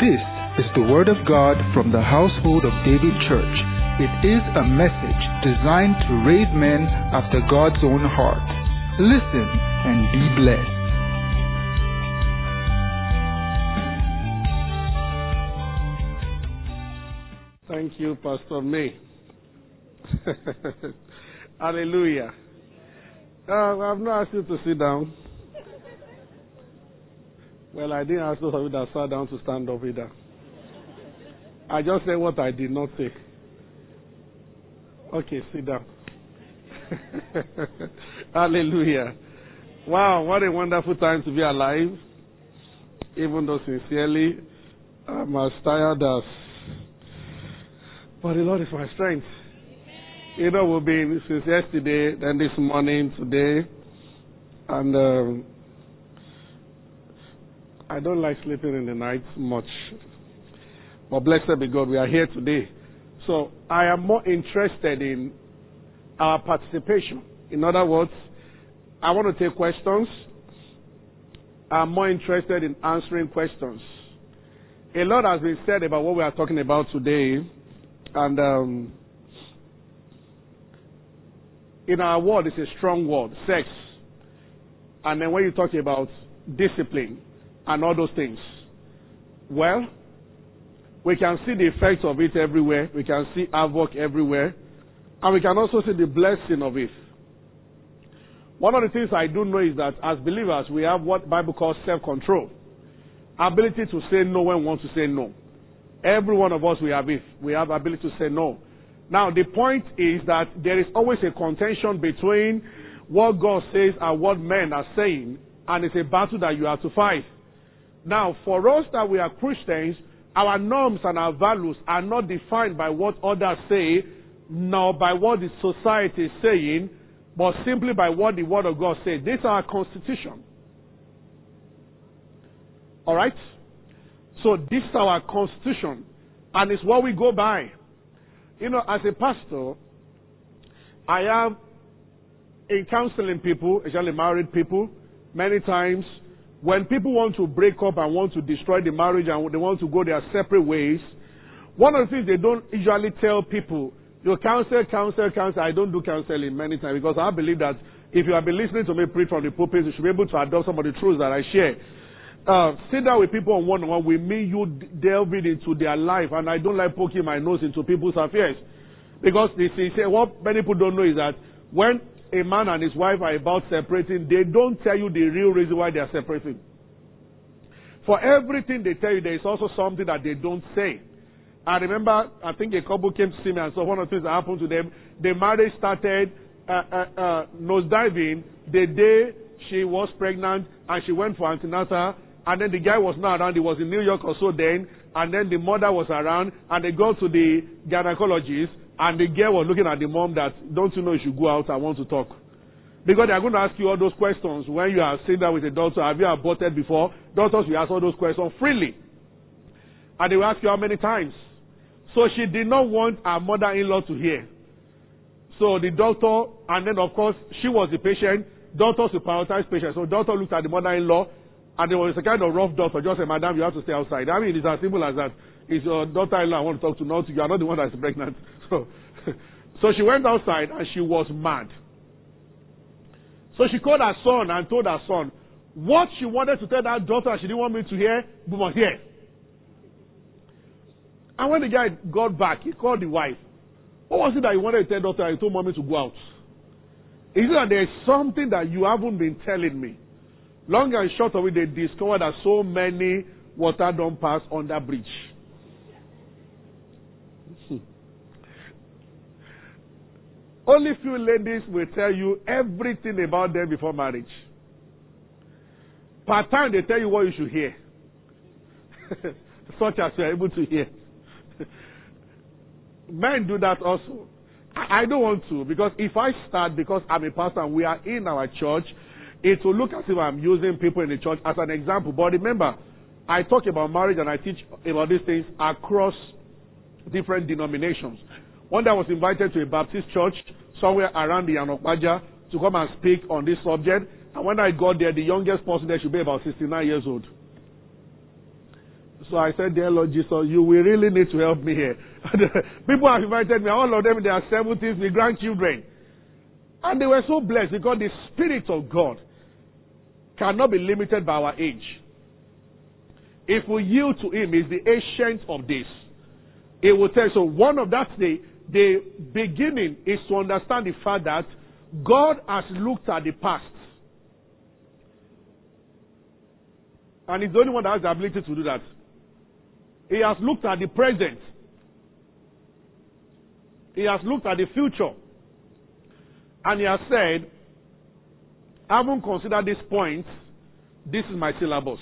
This is the Word of God from the household of David Church. It is a message designed to raise men after God's own heart. Listen and be blessed. Thank you, Pastor May. Hallelujah. Uh, I've not asked you to sit down. Well, I didn't ask those of you that sat down to stand up either. I just said what I did not say. Okay, sit down. Hallelujah. Wow, what a wonderful time to be alive. Even though sincerely, I'm as tired as. But the Lord is my strength. You know, we've been since yesterday, then this morning, today, and um, I don't like sleeping in the night much. But blessed be God, we are here today. So I am more interested in our participation. In other words, I want to take questions. I'm more interested in answering questions. A lot has been said about what we are talking about today, and um, in our world, it's a strong word, sex. And then when you talk about discipline and all those things, well, we can see the effects of it everywhere. We can see havoc everywhere. And we can also see the blessing of it. One of the things I do know is that as believers, we have what Bible calls self-control. Ability to say no when we want to say no. Every one of us, we have it. We have ability to say no. Now, the point is that there is always a contention between what God says and what men are saying, and it's a battle that you have to fight. Now, for us that we are Christians, our norms and our values are not defined by what others say, nor by what the society is saying, but simply by what the Word of God says. This is our constitution. All right? So, this is our constitution, and it's what we go by. You know, as a pastor, I am in counseling people, especially married people, many times when people want to break up and want to destroy the marriage and they want to go their separate ways, one of the things they don't usually tell people, you counsel, counsel, counsel. I don't do counseling many times because I believe that if you have been listening to me preach from the pulpit, you should be able to adopt some of the truths that I share. Uh, sit down with people on one on one with me, you delving into their life, and I don't like poking my nose into people's affairs. Because they say, what many people don't know is that when a man and his wife are about separating, they don't tell you the real reason why they are separating. For everything they tell you, there is also something that they don't say. I remember, I think a couple came to see me and saw one of the things that happened to them. The marriage started uh, uh, uh, nosediving the day she was pregnant and she went for antenatal and then the guy was not around. He was in New York or so then. And then the mother was around. And they go to the gynecologist. And the girl was looking at the mom that, don't you know you should go out? I want to talk. Because they are going to ask you all those questions when you are sitting there with a doctor. Have you aborted before? Doctors will ask all those questions freely. And they will ask you how many times. So she did not want her mother-in-law to hear. So the doctor, and then of course, she was the patient. Doctors will prioritize patients. So doctor looked at the mother-in-law and there was a kind of rough doctor, just said, Madam, you have to stay outside. I mean, it's as simple as that. It's your uh, daughter in law I want to talk to, not you. are not the one that's pregnant. So, so she went outside and she was mad. So she called her son and told her son what she wanted to tell that daughter she didn't want me to hear, but must hear. And when the guy got back, he called the wife. What was it that you wanted to tell daughter? He told mommy to go out. He said that there's something that you haven't been telling me. Long and short of it, they discovered that so many water don't pass on that bridge. Only few ladies will tell you everything about them before marriage. Part time, they tell you what you should hear, such as you are able to hear. Men do that also. I don't want to because if I start because I'm a pastor and we are in our church, it will look as if I'm using people in the church as an example. But remember, I talk about marriage and I teach about these things across different denominations. One day I was invited to a Baptist church somewhere around the Yanokbaja to come and speak on this subject. And when I got there, the youngest person there should be about 69 years old. So I said, Dear Lord Jesus, you will really need to help me here. People have invited me, all of them, they are 70s, my grandchildren. And they were so blessed because the Spirit of God cannot be limited by our age. If we yield to Him, He's the ancient of this. It will tell. So one of that the the beginning is to understand the fact that God has looked at the past. And He's the only one that has the ability to do that. He has looked at the present. He has looked at the future. And he has said, having considered this point, this is my syllabus.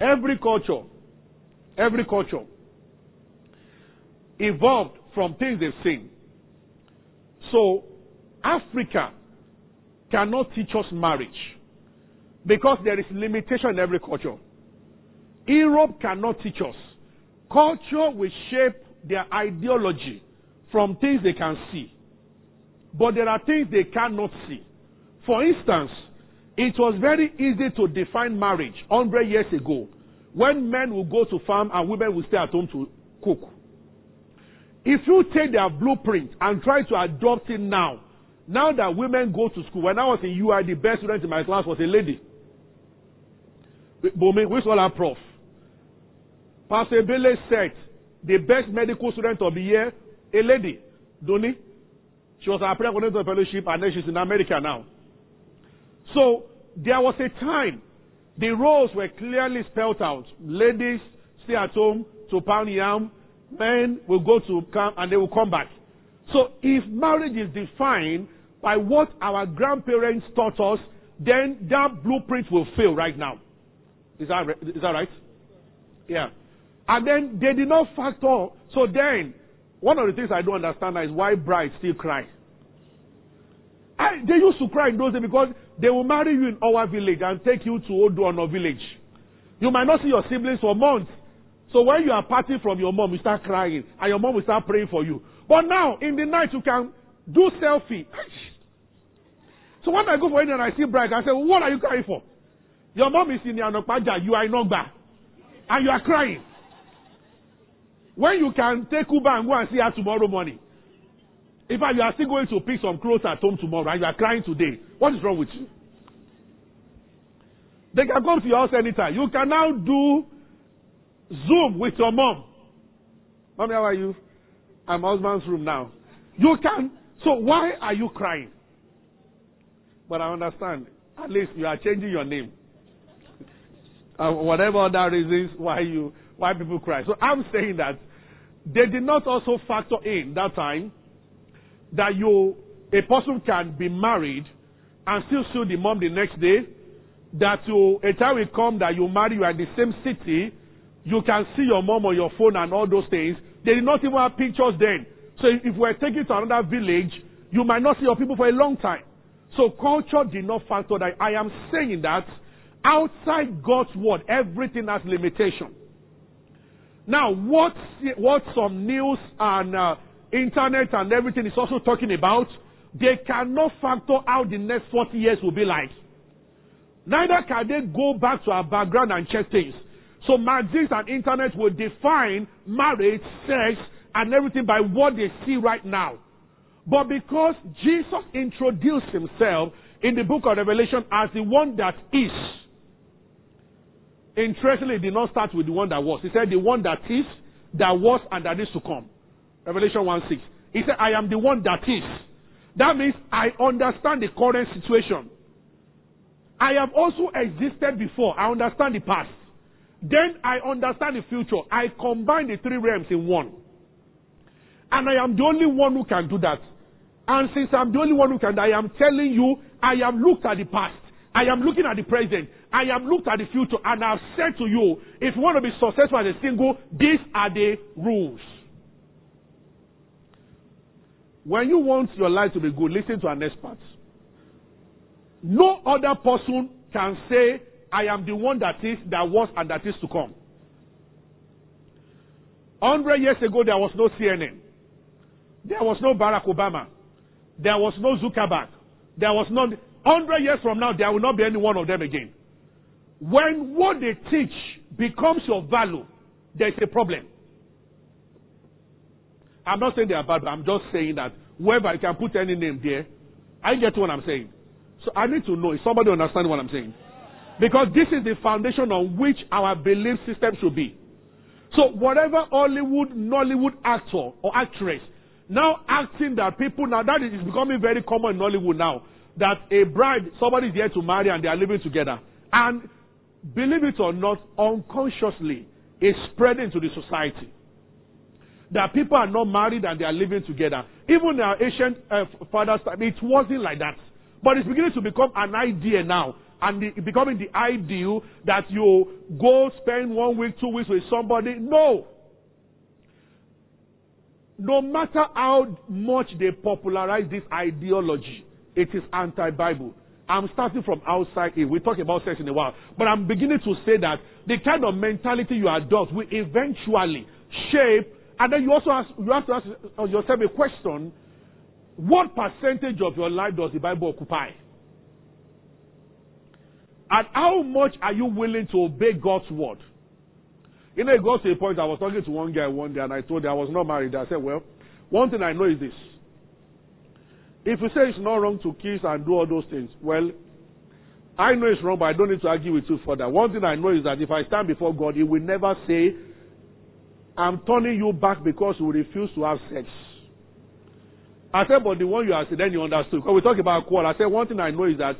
Every culture, every culture evolved from things they've seen. So, Africa cannot teach us marriage because there is limitation in every culture. Europe cannot teach us. Culture will shape their ideology from things they can see. But there are things they cannot see. For instance, it was very easy to define marriage 100 years ago when men will go to farm and women will stay at home to cook. If you take their blueprint and try to adopt it now, now that women go to school, when I was in UI, the best student in my class was a lady. Bome, which all our prof. Pastor Bele said, the best medical student of the year, a lady, Doni. She was our prayer coordinator fellowship and then she's in America now. So there was a time the roles were clearly spelled out. Ladies stay at home to pound yam. Men will go to camp and they will come back. So if marriage is defined by what our grandparents taught us, then that blueprint will fail right now. Is that, is that right? Yeah. And then they did not factor. So then, one of the things I don't understand is why brides still cry. I, they used to cry in those days because they will marry you in our village and take you to Oduono village. You might not see your siblings for months. So when you are parting from your mom, you start crying and your mom will start praying for you. But now, in the night, you can do selfie. So when I go for Indian and I see bride, I say, what are you crying for? Your mom is in Yanokpaja, you are in Ogba. And you are crying. When you can take Uber and go and see her tomorrow morning. In fact, you are still going to pick some clothes at home tomorrow and you are crying today. What is wrong with you? They can come to your house anytime. You can now do Zoom with your mom. Mommy, how are you? I'm husband's room now. You can. So why are you crying? But I understand. At least you are changing your name. Uh, whatever other reasons why you why people cry. So I'm saying that they did not also factor in that time that you a person can be married and still sue the mom the next day. That you a time will come that you marry you are in the same city, you can see your mom on your phone and all those things. They did not even have pictures then. So if we're taking to another village, you might not see your people for a long time. So culture did not factor that. I am saying that outside God's word, everything has limitation. Now, what what some news and uh, internet and everything is also talking about, they cannot factor out the next 40 years will be like. Neither can they go back to our background and check things. So magazines and internet will define marriage, sex, and everything by what they see right now. But because Jesus introduced himself in the book of Revelation as the one that is, interestingly, he did not start with the one that was. He said the one that is, that was, and that is to come. Revelation 1 6. He said, I am the one that is. That means I understand the current situation. I have also existed before. I understand the past. Then I understand the future. I combine the three realms in one. And I am the only one who can do that. And since I'm the only one who can, I am telling you, I have looked at the past. I am looking at the present. I have looked at the future. And I've said to you, if you want to be successful as a single, these are the rules. When you want your life to be good, listen to an expert. No other person can say, I am the one that is, that was, and that is to come. 100 years ago, there was no CNN. There was no Barack Obama. There was no Zuckerberg. There was no. 100 years from now, there will not be any one of them again. When what they teach becomes your value, there's a problem. I'm not saying they are bad, but I'm just saying that whoever you can put any name there, I get what I'm saying. So I need to know if somebody understands what I'm saying. Because this is the foundation on which our belief system should be. So whatever Hollywood, Nollywood actor or actress now acting that people now that is becoming very common in Hollywood now that a bride somebody is here to marry and they are living together and believe it or not unconsciously is spreading to the society that people are not married and they are living together. Even our ancient uh, fathers' it wasn't like that. But it's beginning to become an idea now. And the, becoming the ideal that you go spend one week, two weeks with somebody. No. No matter how much they popularize this ideology, it is anti Bible. I'm starting from outside in. We'll talk about sex in a while. But I'm beginning to say that the kind of mentality you adopt will eventually shape and then you also ask, you have to ask yourself a question what percentage of your life does the Bible occupy? And how much are you willing to obey God's word? You know, it got to a point I was talking to one guy one day and I told him I was not married. I said, Well, one thing I know is this. If you say it's not wrong to kiss and do all those things, well, I know it's wrong, but I don't need to argue with you further. One thing I know is that if I stand before God, He will never say I'm turning you back because you refuse to have sex. I said, but the one you asked, then you understood. Because we talk about alcohol. I said, one thing I know is that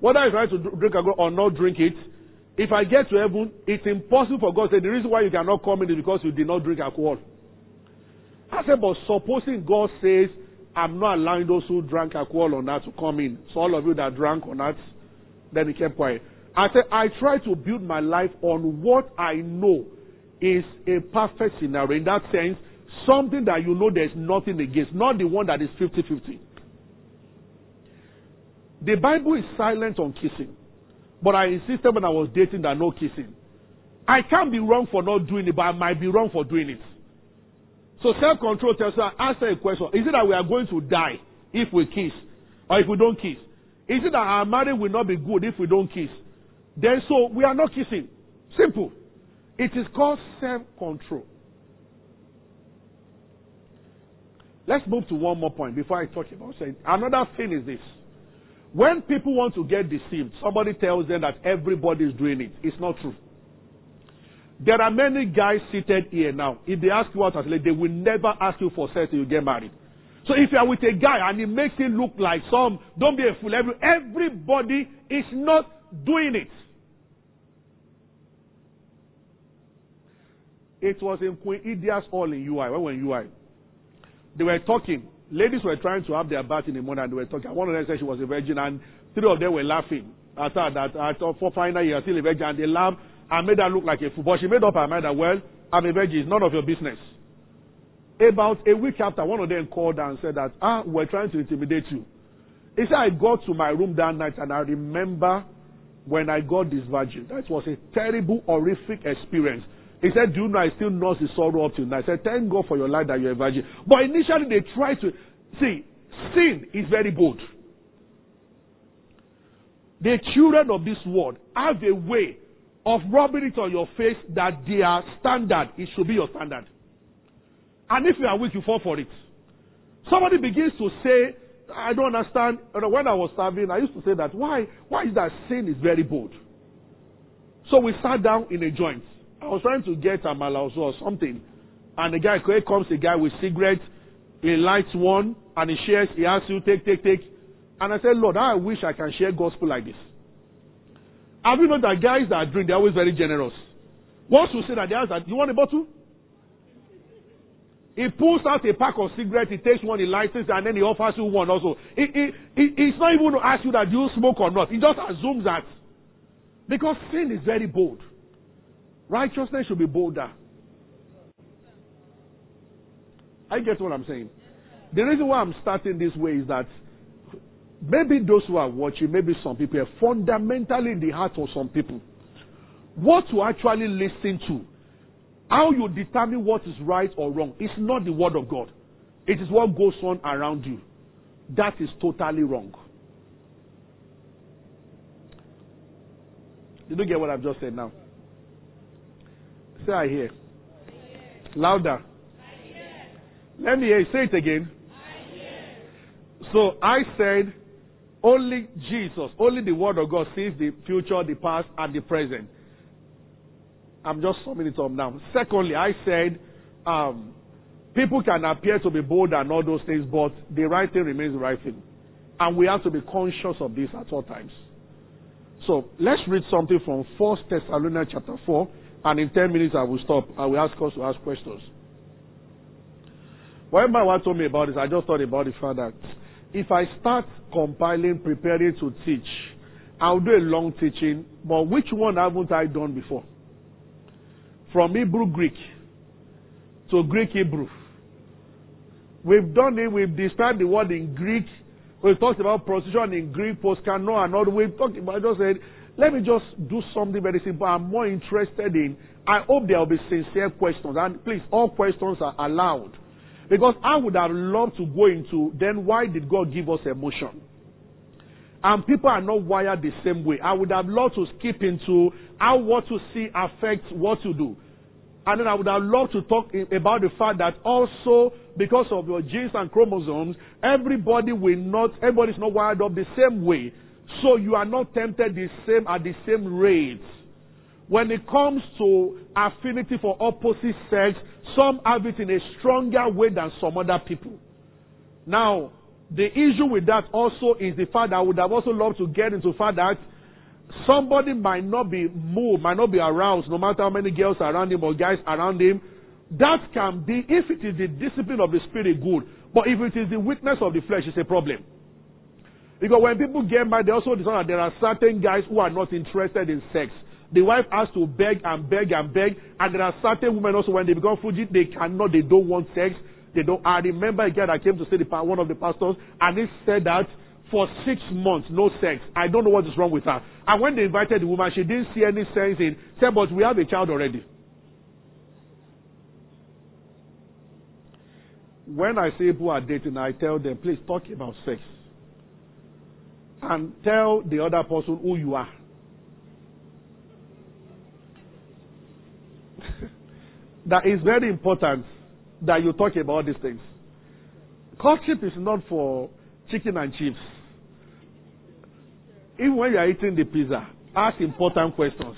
whether I try to drink alcohol or not drink it, if I get to heaven, it's impossible for God to say the reason why you cannot come in is because you did not drink alcohol. I said, but supposing God says, I'm not allowing those who drank alcohol or not to come in. So all of you that drank or not, then he kept quiet. I said, I try to build my life on what I know is a perfect scenario. In that sense, something that you know there's nothing against, not the one that is 50 50. The Bible is silent on kissing, but I insisted when I was dating that no kissing. I can't be wrong for not doing it, but I might be wrong for doing it. So self control tells us, answer a question. Is it that we are going to die if we kiss or if we don't kiss? Is it that our marriage will not be good if we don't kiss? Then so we are not kissing. Simple. It is called self control. Let's move to one more point before I talk about saying. Another thing is this. When people want to get deceived, somebody tells them that everybody is doing it. It's not true. There are many guys seated here now. If they ask you out as they will never ask you for sex till you get married. So if you are with a guy and he makes it look like some, don't be a fool. Every, everybody is not doing it. It was in Queen Idia's hall in UI. When we were in UI, they were talking. Ladies were trying to have their bath in the morning and they were talking. One of them said she was a virgin and three of them were laughing. After that, after for final year, still a virgin, and they laughed and made her look like a fool. But she made up her mind that, well, I'm a virgin. It's none of your business. About a week after, one of them called and said that, ah, we're trying to intimidate you. He said, I got to my room that night and I remember when I got this virgin. That was a terrible, horrific experience. He said, Do you know I still nurse the sorrow up till now? I said, Thank God for your life that you're a virgin. But initially they try to see, sin is very bold. The children of this world have a way of rubbing it on your face that their standard, it should be your standard. And if you are weak, you fall for it. Somebody begins to say, I don't understand. When I was serving, I used to say that, why, why is that sin is very bold? So we sat down in a joint. I was trying to get a amala or something. And the guy, here comes a guy with cigarettes, he lights one, and he shares, he asks you, take, take, take. And I said, Lord, I wish I can share gospel like this. Have you know that guys that drink, they're always very generous. Once you say that, they ask that, you want a bottle? He pulls out a pack of cigarettes, he takes one, he lights it, and then he offers you one also. He, he, he, he's not even to ask you that you smoke or not. He just assumes that. Because sin is very bold. Righteousness should be bolder. I get what I'm saying. The reason why I'm starting this way is that maybe those who are watching, maybe some people, are fundamentally in the heart of some people, what to actually listen to, how you determine what is right or wrong, is not the word of God. It is what goes on around you. That is totally wrong. Did you get what I've just said now? Say I hear. Louder. Let me hear. Say it again. So I said, only Jesus, only the Word of God sees the future, the past, and the present. I'm just summing it up now. Secondly, I said, um, people can appear to be bold and all those things, but the right thing remains the right thing. And we have to be conscious of this at all times. So let's read something from 1 Thessalonians chapter 4, and in 10 minutes I will stop. I will ask us to ask questions. When my wife told me about this, I just thought about the fact that if I start compiling, preparing to teach, I'll do a long teaching, but which one haven't I done before? From Hebrew Greek to Greek Hebrew. We've done it, we've described the word in Greek, we've talked about prostitution in Greek, post-canon and all, we've talked about, I just said, let me just do something very simple. I'm more interested in, I hope there will be sincere questions, and please, all questions are allowed. Because I would have loved to go into then why did God give us emotion? And people are not wired the same way. I would have loved to skip into how what you see affects what you do. And then I would have loved to talk about the fact that also because of your genes and chromosomes, everybody will not, everybody's not wired up the same way. So you are not tempted the same at the same rate. When it comes to affinity for opposite sex, some have it in a stronger way than some other people. Now, the issue with that also is the fact that I would have also loved to get into fact that somebody might not be moved, might not be aroused, no matter how many girls around him or guys around him. That can be, if it is the discipline of the spirit, good. But if it is the weakness of the flesh, it's a problem. Because when people get married, they also discover that there are certain guys who are not interested in sex. The wife has to beg and beg and beg, and there are certain women also when they become fugit, they cannot, they don't want sex. They don't. I remember a guy that came to see the one of the pastors, and he said that for six months, no sex. I don't know what is wrong with her. And when they invited the woman, she didn't see any sense in. Said, but we have a child already. When I see people are dating, I tell them, please talk about sex. And tell the other person who you are. that is very important that you talk about these things. Courtship is not for chicken and chips. Even when you are eating the pizza, ask important questions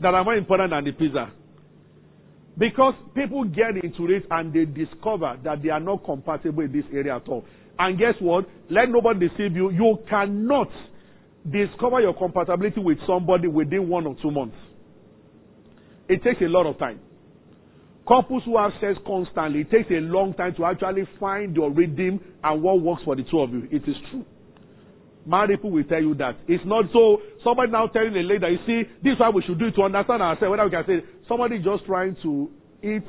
that are more important than the pizza. Because people get into it and they discover that they are not compatible in this area at all. And guess what? Let nobody deceive you. You cannot discover your compatibility with somebody within one or two months. It takes a lot of time. Couples who have sex constantly, it takes a long time to actually find your rhythm and what works for the two of you. It is true. Married people will tell you that. It's not so somebody now telling a lady you see, this is why we should do it to understand ourselves. Whether we can say somebody just trying to eat.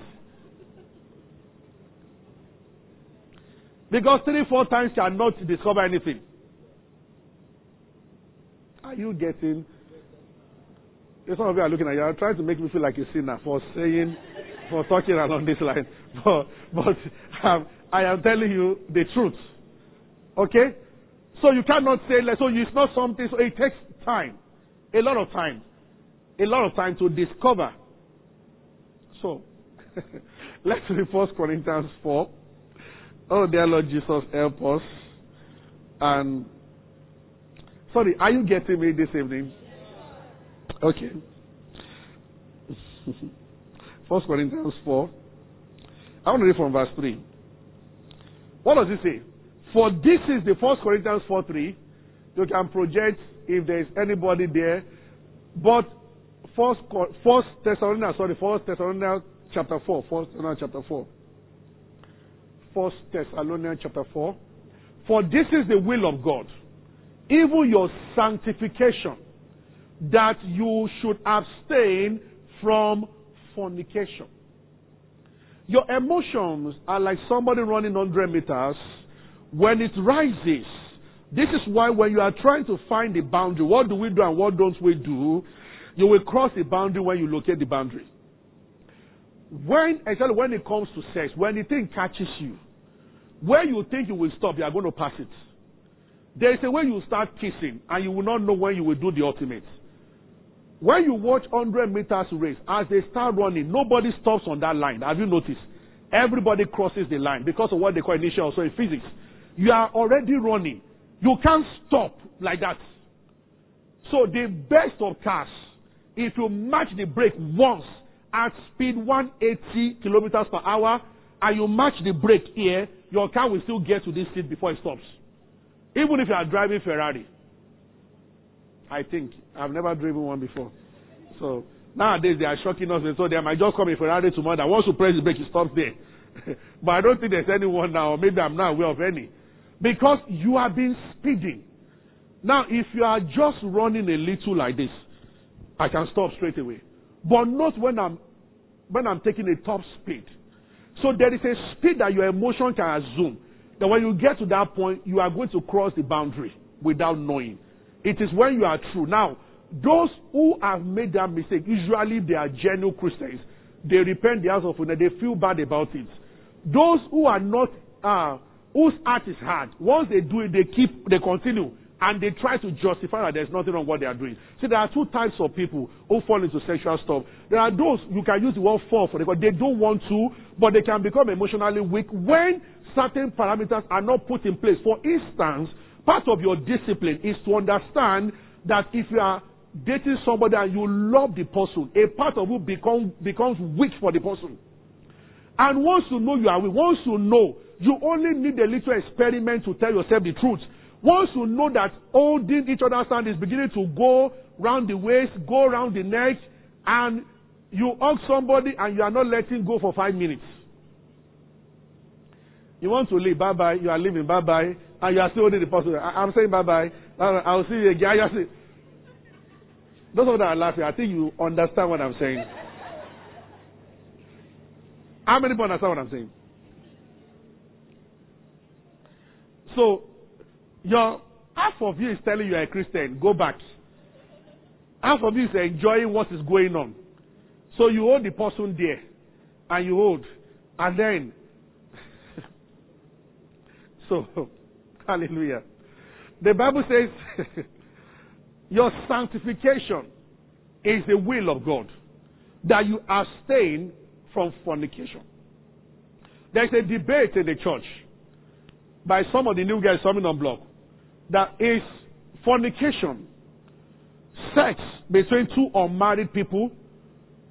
Because three, four times you cannot discover anything. Are you getting some of you are looking at you are trying to make me feel like a sinner for saying for talking along this line. But, but um, I am telling you the truth. Okay? So you cannot say, like, so it's not something, so it takes time. A lot of time. A lot of time to discover. So, let's read 1 Corinthians 4. Oh, dear Lord Jesus, help us. And, sorry, are you getting me this evening? Okay. 1 Corinthians 4. I want to read from verse 3. What does it say? For this is the 1 Corinthians 4 3. You can project if there is anybody there. But First, First Thessalonians, sorry, First Thessalonians chapter 4. First Thessalonians chapter 4. First Thessalonians chapter 4. For this is the will of God, even your sanctification, that you should abstain from fornication. Your emotions are like somebody running 100 meters. When it rises, this is why when you are trying to find the boundary, what do we do and what don't we do? You will cross the boundary when you locate the boundary. When, especially when it comes to sex, when the thing catches you, where you think you will stop, you are going to pass it. There is a way you start kissing, and you will not know when you will do the ultimate. When you watch 100 meters race, as they start running, nobody stops on that line. Have you noticed? Everybody crosses the line because of what they call inertia. So in physics, you are already running. You can't stop like that. So the best of cars, if you match the brake once at speed 180 kilometers per hour, and you match the brake here, your car will still get to this speed before it stops. Even if you are driving Ferrari. I think. I've never driven one before. So nowadays they are shocking us and so they might just come a Ferrari tomorrow that once you press the brake, it stops there. but I don't think there's anyone now, or maybe I'm not aware of any. Because you have been speeding. Now, if you are just running a little like this, I can stop straight away. But not when I'm when I'm taking a top speed. So there is a speed that your emotion can assume. That when you get to that point, you are going to cross the boundary without knowing. It is when you are true. Now, those who have made that mistake, usually they are genuine Christians. They repent the house of honor. They feel bad about it. Those who are not, uh, whose heart is hard, once they do it, they keep, they continue, and they try to justify that there's nothing wrong with what they are doing. See, there are two types of people who fall into sexual stuff. There are those you can use the word fall for because they don't want to, but they can become emotionally weak when certain parameters are not put in place. For instance, part of your discipline is to understand that if you are dating somebody and you love the person, a part of you become, becomes weak for the person. And once you know you are weak, once you know, you only need a little experiment to tell yourself the truth. Once you know that holding each other's hand is beginning to go round the waist, go round the neck, and you hug somebody and you are not letting go for five minutes. You want to leave, bye bye, you are leaving, bye bye, and you are still holding the person. I, am saying bye bye, I'll see you again. I those of that are laughing, I think you understand what I'm saying. How many people understand what I'm saying? So, your half of you is telling you are a Christian, go back. Half of you is enjoying what is going on. So you hold the person there, and you hold, and then, so, hallelujah. The Bible says, your sanctification is the will of God, that you abstain from fornication. There's a debate in the church by some of the new guys coming on block that is fornication, sex between two unmarried people.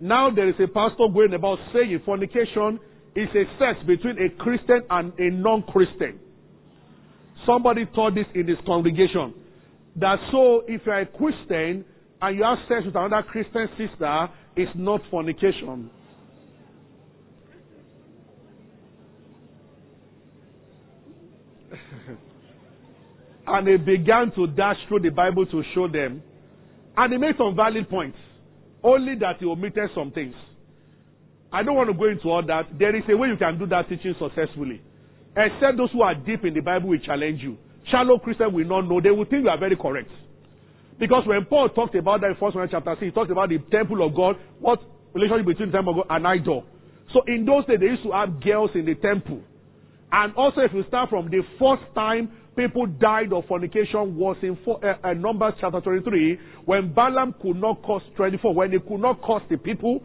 Now there is a pastor going about saying fornication is a sex between a Christian and a non-Christian. Somebody taught this in his congregation. That so if you are a Christian and you have sex with another Christian sister, it's not fornication. And they began to dash through the Bible to show them. And he made some valid points, only that he omitted some things. I don't want to go into all that. There is a way you can do that teaching successfully. Except those who are deep in the Bible will challenge you. Shallow Christians will not know. They will think you are very correct. Because when Paul talked about that in 1 Corinthians chapter 6, he talked about the temple of God, what relationship between the temple of God and idol. So in those days, they used to have girls in the temple. And also, if you start from the first time people died of fornication was in four, uh, uh, Numbers chapter 23, when Balaam could not curse 24, when he could not curse the people,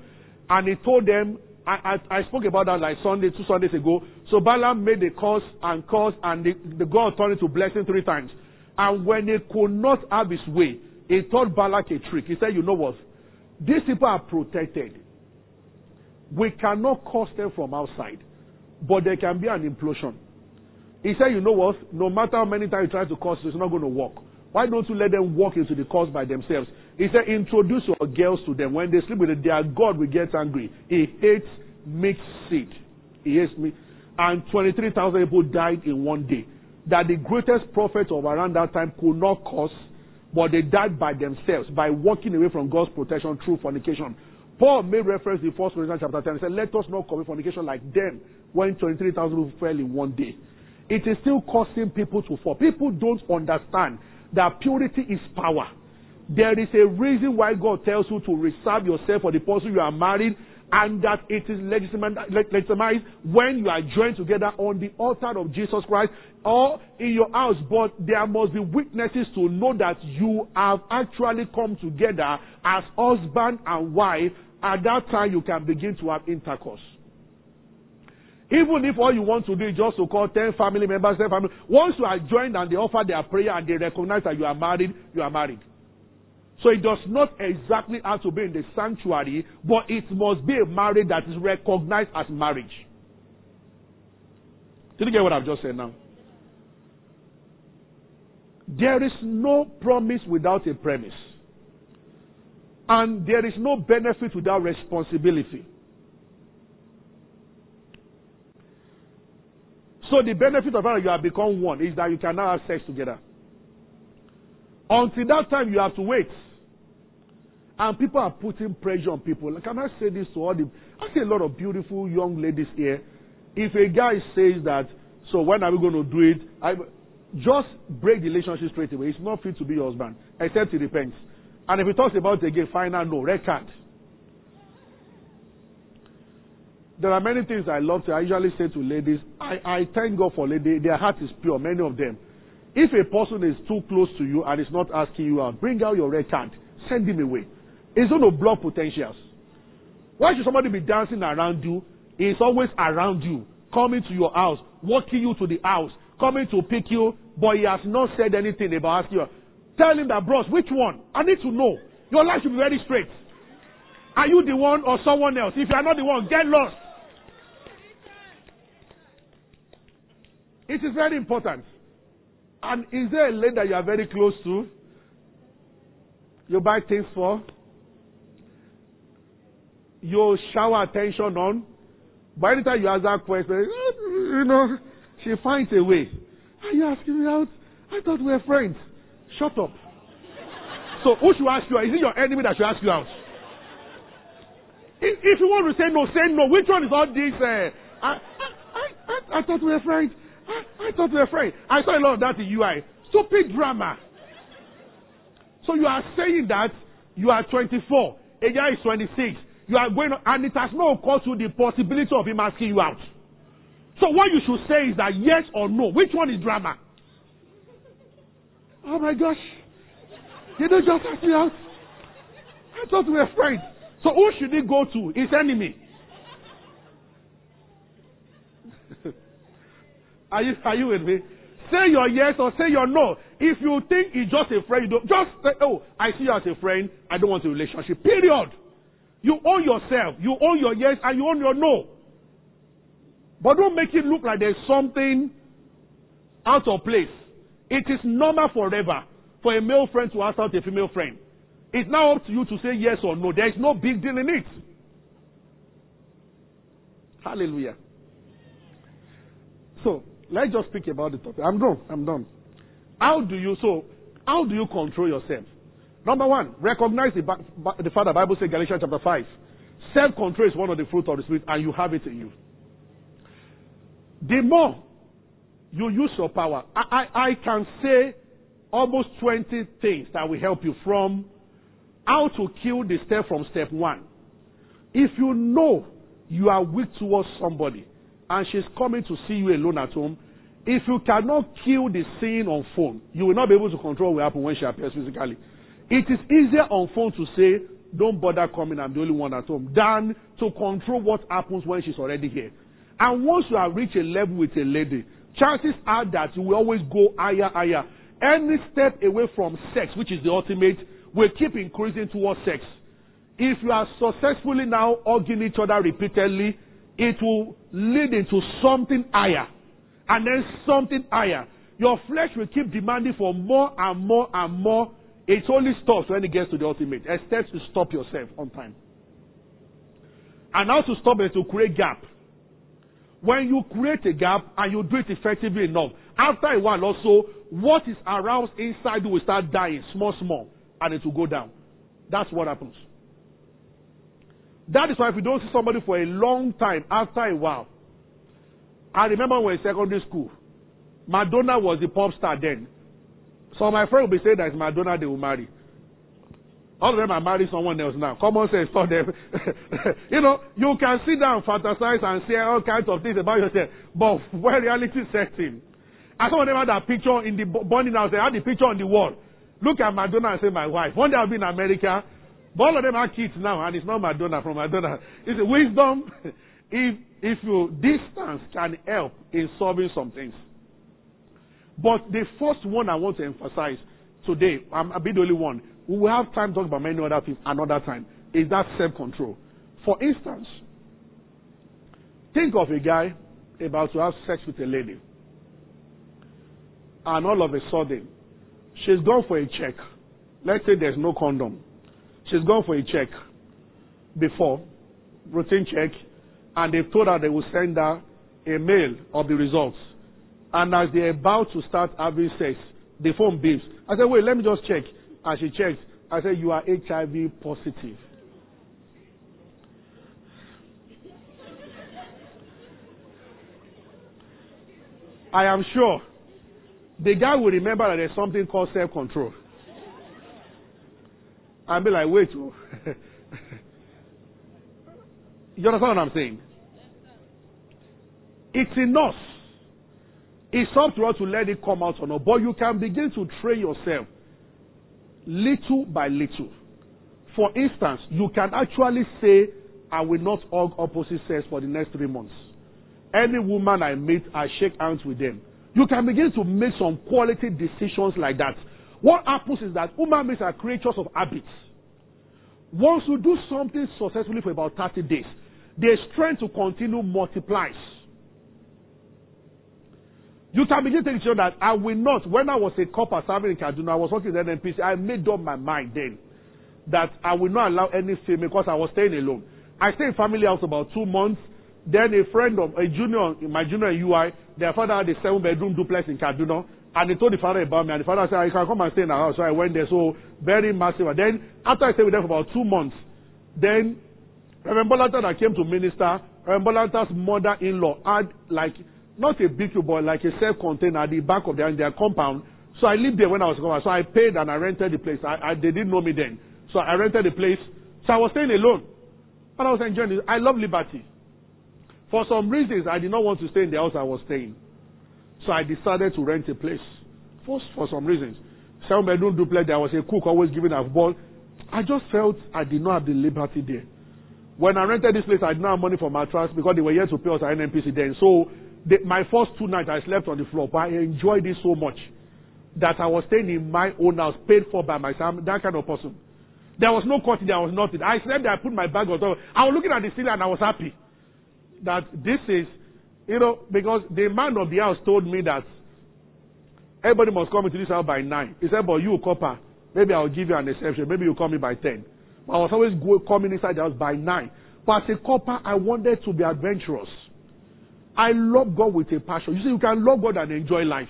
and he told them, I, I, I spoke about that like Sunday, two Sundays ago. So Balaam made the curse and curse, and the, the God turned it to blessing three times. And when he could not have his way, he taught Balak a trick. He said, You know what? These people are protected. We cannot curse them from outside, but there can be an implosion. He said, You know what? No matter how many times you try to curse, it's not going to work. Why don't you let them walk into the curse by themselves? He said, Introduce your girls to them. When they sleep with it, their God will get angry. He hates mixed seed. He hates me. And 23,000 people died in one day. That the greatest prophets of around that time could not curse, but they died by themselves by walking away from God's protection through fornication. Paul made reference in 1 Corinthians chapter 10. He said, Let us not commit fornication like them when 23,000 people fell in one day it is still causing people to fall. People don't understand that purity is power. There is a reason why God tells you to reserve yourself for the person you are married and that it is legitimized when you are joined together on the altar of Jesus Christ or in your house. But there must be witnesses to know that you have actually come together as husband and wife. At that time, you can begin to have intercourse. Even if all you want to do is just to call 10 family members, 10 family, once you are joined and they offer their prayer and they recognize that you are married, you are married. So it does not exactly have to be in the sanctuary, but it must be a marriage that is recognized as marriage. Did you get what I've just said now? There is no promise without a premise. And there is no benefit without responsibility. So the benefit of that you have become one is that you can now have sex together. Until that time, you have to wait. And people are putting pressure on people. Can I say this to all the. I see a lot of beautiful young ladies here. If a guy says that, so when are we going to do it? I, just break the relationship straight away. It's not fit to be your husband, except he repents. And if he talks about it again, final no, red card. There are many things I love to. I usually say to ladies, I, I thank God for ladies. Their heart is pure, many of them. If a person is too close to you and is not asking you out, bring out your red card. Send him away. It's going to block potentials. Why should somebody be dancing around you? He's always around you, coming to your house, walking you to the house, coming to pick you, but he has not said anything about asking you. Tell him that, bros, which one? I need to know. Your life should be very straight. Are you the one or someone else? If you are not the one, get lost. It is very important. And is there a lady that you are very close to? You buy things for? You shower attention on? By the time you ask that question, you know, she finds a way. Are you asking me out? I thought we were friends. Shut up. So who should ask you out? Is it your enemy that should ask you out? If, if you want to say no, say no. Which one is all this? Uh, I, I, I, I thought we were friends. I, I thought we were friends. I saw a lot of that in UI. Stupid drama. So you are saying that you are 24, a guy is 26. You are going, and it has not occurred to the possibility of him asking you out. So what you should say is that yes or no. Which one is drama? Oh my gosh. You don't just ask me out. I thought we were friends. So who should he go to? His enemy. Are you, are you with me? Say your yes or say your no. If you think he's just a friend, you don't just say, oh, I see you as a friend. I don't want a relationship. Period. You own yourself. You own your yes and you own your no. But don't make it look like there's something out of place. It is normal forever for a male friend to ask out a female friend. It's now up to you to say yes or no. There is no big deal in it. Hallelujah. So, Let's just speak about the topic. I'm done. I'm done. How do you so? How do you control yourself? Number one, recognize the, the Father. Bible says Galatians chapter five. Self control is one of the fruit of the spirit, and you have it in you. The more you use your power, I, I, I can say almost 20 things that will help you from how to kill the step from step one. If you know you are weak towards somebody, and she's coming to see you alone at home, if you cannot kill the scene on phone, you will not be able to control what happens when she appears physically. It is easier on phone to say, don't bother coming, I'm the only one at home, than to control what happens when she's already here. And once you have reached a level with a lady, chances are that you will always go higher, higher. Any step away from sex, which is the ultimate, will keep increasing towards sex. If you are successfully now hugging each other repeatedly, it will lead into something higher. And then something higher. Your flesh will keep demanding for more and more and more. It only stops when it gets to the ultimate, except to stop yourself on time. And how to stop it to create gap. When you create a gap and you do it effectively enough, after a while also, what is aroused inside you will start dying, small, small, and it will go down. That's what happens. That is why if you don't see somebody for a long time, after a while, I remember when in secondary school, Madonna was the pop star then. So my friend will be saying that it's Madonna they will marry. All of them are married someone else now. Common sense for them. you know, you can sit down, fantasize, and say all kinds of things about yourself. But when reality sets in, and some them had that picture in the burning house, they had the picture on the wall. Look at Madonna and say, my wife. One day I'll be in America. All of them are kids now, and it's not Madonna from Madonna. It's wisdom. if, if you, distance can help in solving some things. But the first one I want to emphasize today, I'm a bit the only one. We will have time to talk about many other things another time. Is that self control? For instance, think of a guy about to have sex with a lady, and all of a sudden, she's gone for a check. Let's say there's no condom. She's gone for a check before, routine check, and they've told her they will send her a mail of the results. And as they're about to start having sex, the phone beeps. I said, wait, let me just check. And she checked. I said, you are HIV positive. I am sure the guy will remember that there's something called self control. I'll be like, wait. Oh. you understand what I'm saying? It's in us. It's up to us to let it come out or not. But you can begin to train yourself little by little. For instance, you can actually say, I will not hug opposite sex for the next three months. Any woman I meet, I shake hands with them. You can begin to make some quality decisions like that. What happens is that human beings are creatures of habits. Once you do something successfully for about 30 days, their strength to continue multiplies. You can begin to sure that I will not. When I was a corper serving in Kaduna, I was working in NNPC. I made up my mind then that I will not allow any female because I was staying alone. I stayed in family house about two months. Then a friend of a junior, my junior in UI, their father had a seven bedroom duplex in Kaduna. And they told the father about me. And the father said, I can come and stay in the house. So I went there. So very massive. And then after I stayed with them for about two months, then Reverend Bolanta that came to minister, Reverend Bolanta's mother-in-law had like not a big but like a self-contained at the back of their, their compound. So I lived there when I was coming. So I paid and I rented the place. I, I, they didn't know me then. So I rented the place. So I was staying alone. And I was enjoying it. I love liberty. For some reasons, I did not want to stay in the house I was staying. So I decided to rent a place. First, for some reasons. Seven bedroom duplex, there was a cook always giving a ball. I just felt I did not have the liberty there. When I rented this place, I did not have money for mattress because they were here to pay us at NNPC then. So the, my first two nights I slept on the floor, but I enjoyed it so much that I was staying in my own house, paid for by myself. that kind of person. There was no cutting, there was nothing. I slept there, I put my bag on top. I was looking at the ceiling and I was happy that this is, you know, because the man of the house told me that everybody must come into this house by nine. He said, but you, corper, maybe I'll give you an exception. Maybe you'll come in by ten. But I was always go, coming inside the house by nine. But as a corper, I wanted to be adventurous. I love God with a passion. You see, you can love God and enjoy life.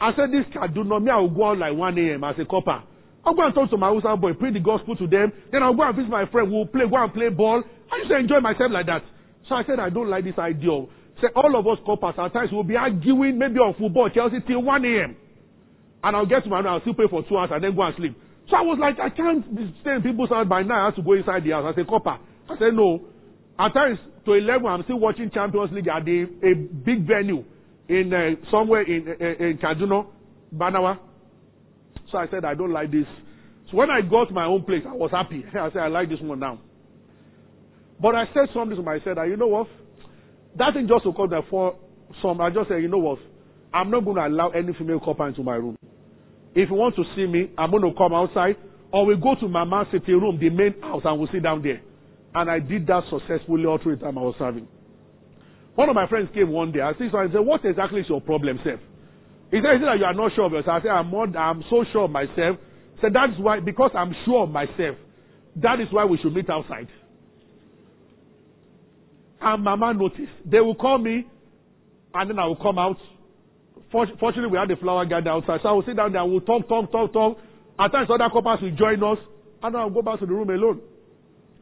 I said, this can do not me. I will go out like 1 a.m. as a corper. I'll go and talk to my Hausa boy, preach the gospel to them. Then I'll go and visit my friend. We'll play, go and play ball. I to enjoy myself like that. So I said, I don't like this idea. Say, all of us corpers, at times we'll be arguing maybe on football, Chelsea, till 1 a.m. And I'll get to my room, I'll still pray for two hours and then go and sleep. So I was like, I can't stay in people's house by now. I have to go inside the house. I said, corper. I said, no. At times, to 11, I'm still watching Champions League at the, a big venue in uh, somewhere in, uh, in Kaduna, Barnawa. So I said, I don't like this. So when I got my own place, I was happy. I said, I like this one now. But I said something to myself that, you know what? That thing just occurred for some, I just said, you know what? I'm not going to allow any female couple into my room. If you want to see me, I'm going to come outside, or we go to my man's sitting room, the main house, and we'll sit down there. And I did that successfully all through the time I was serving. One of my friends came one day. I said, I said, what exactly is your problem, Seth? He said, that you are not sure of yourself. I said, I'm, I'm so sure of myself. He said, that's why, because I'm sure of myself, that is why we should meet outside. And Mama noticed. They will call me, and then I will come out. Fortunately, we had the flower garden outside. So I will sit down there and we'll talk, talk, talk, talk. At times, other couples will join us, and I'll go back to the room alone.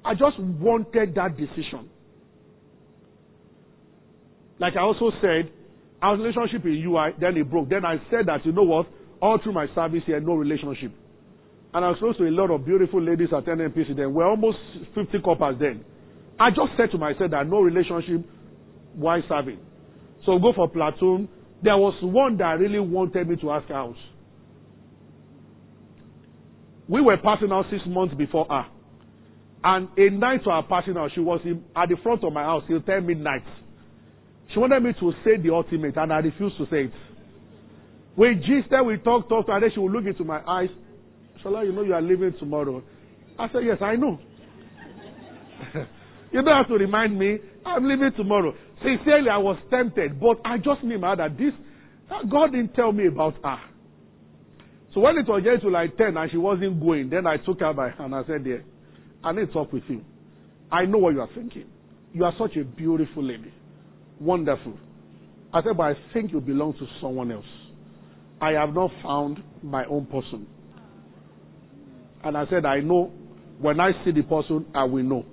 I just wanted that decision. Like I also said, our relationship in UI, then it broke. Then I said that, you know what? All through my service here, no relationship. And I was close to a lot of beautiful ladies at NNPC then. We're almost 50 corpers then. I just said to myself that no relationship, why serving? So go for platoon. There was one that really wanted me to ask out. We were passing out six months before her. And a night to our passing out, she was in, at the front of my house till 10 midnight. She wanted me to say the ultimate, and I refused to say it. We gisted, we talked, talked, and then she would look into my eyes. Sola, you know you are leaving tomorrow. I said, Yes, I know. you don't have to remind me. I'm leaving tomorrow. Sincerely, I was tempted, but I just my that this, God didn't tell me about her. So when it was getting to like 10 and she wasn't going, then I took her by hand and I said, Yeah, I need to talk with you. I know what you are thinking. You are such a beautiful lady. Wonderful. I said, But I think you belong to someone else. I have not found my own person. And I said, I know when I see the person, I will know.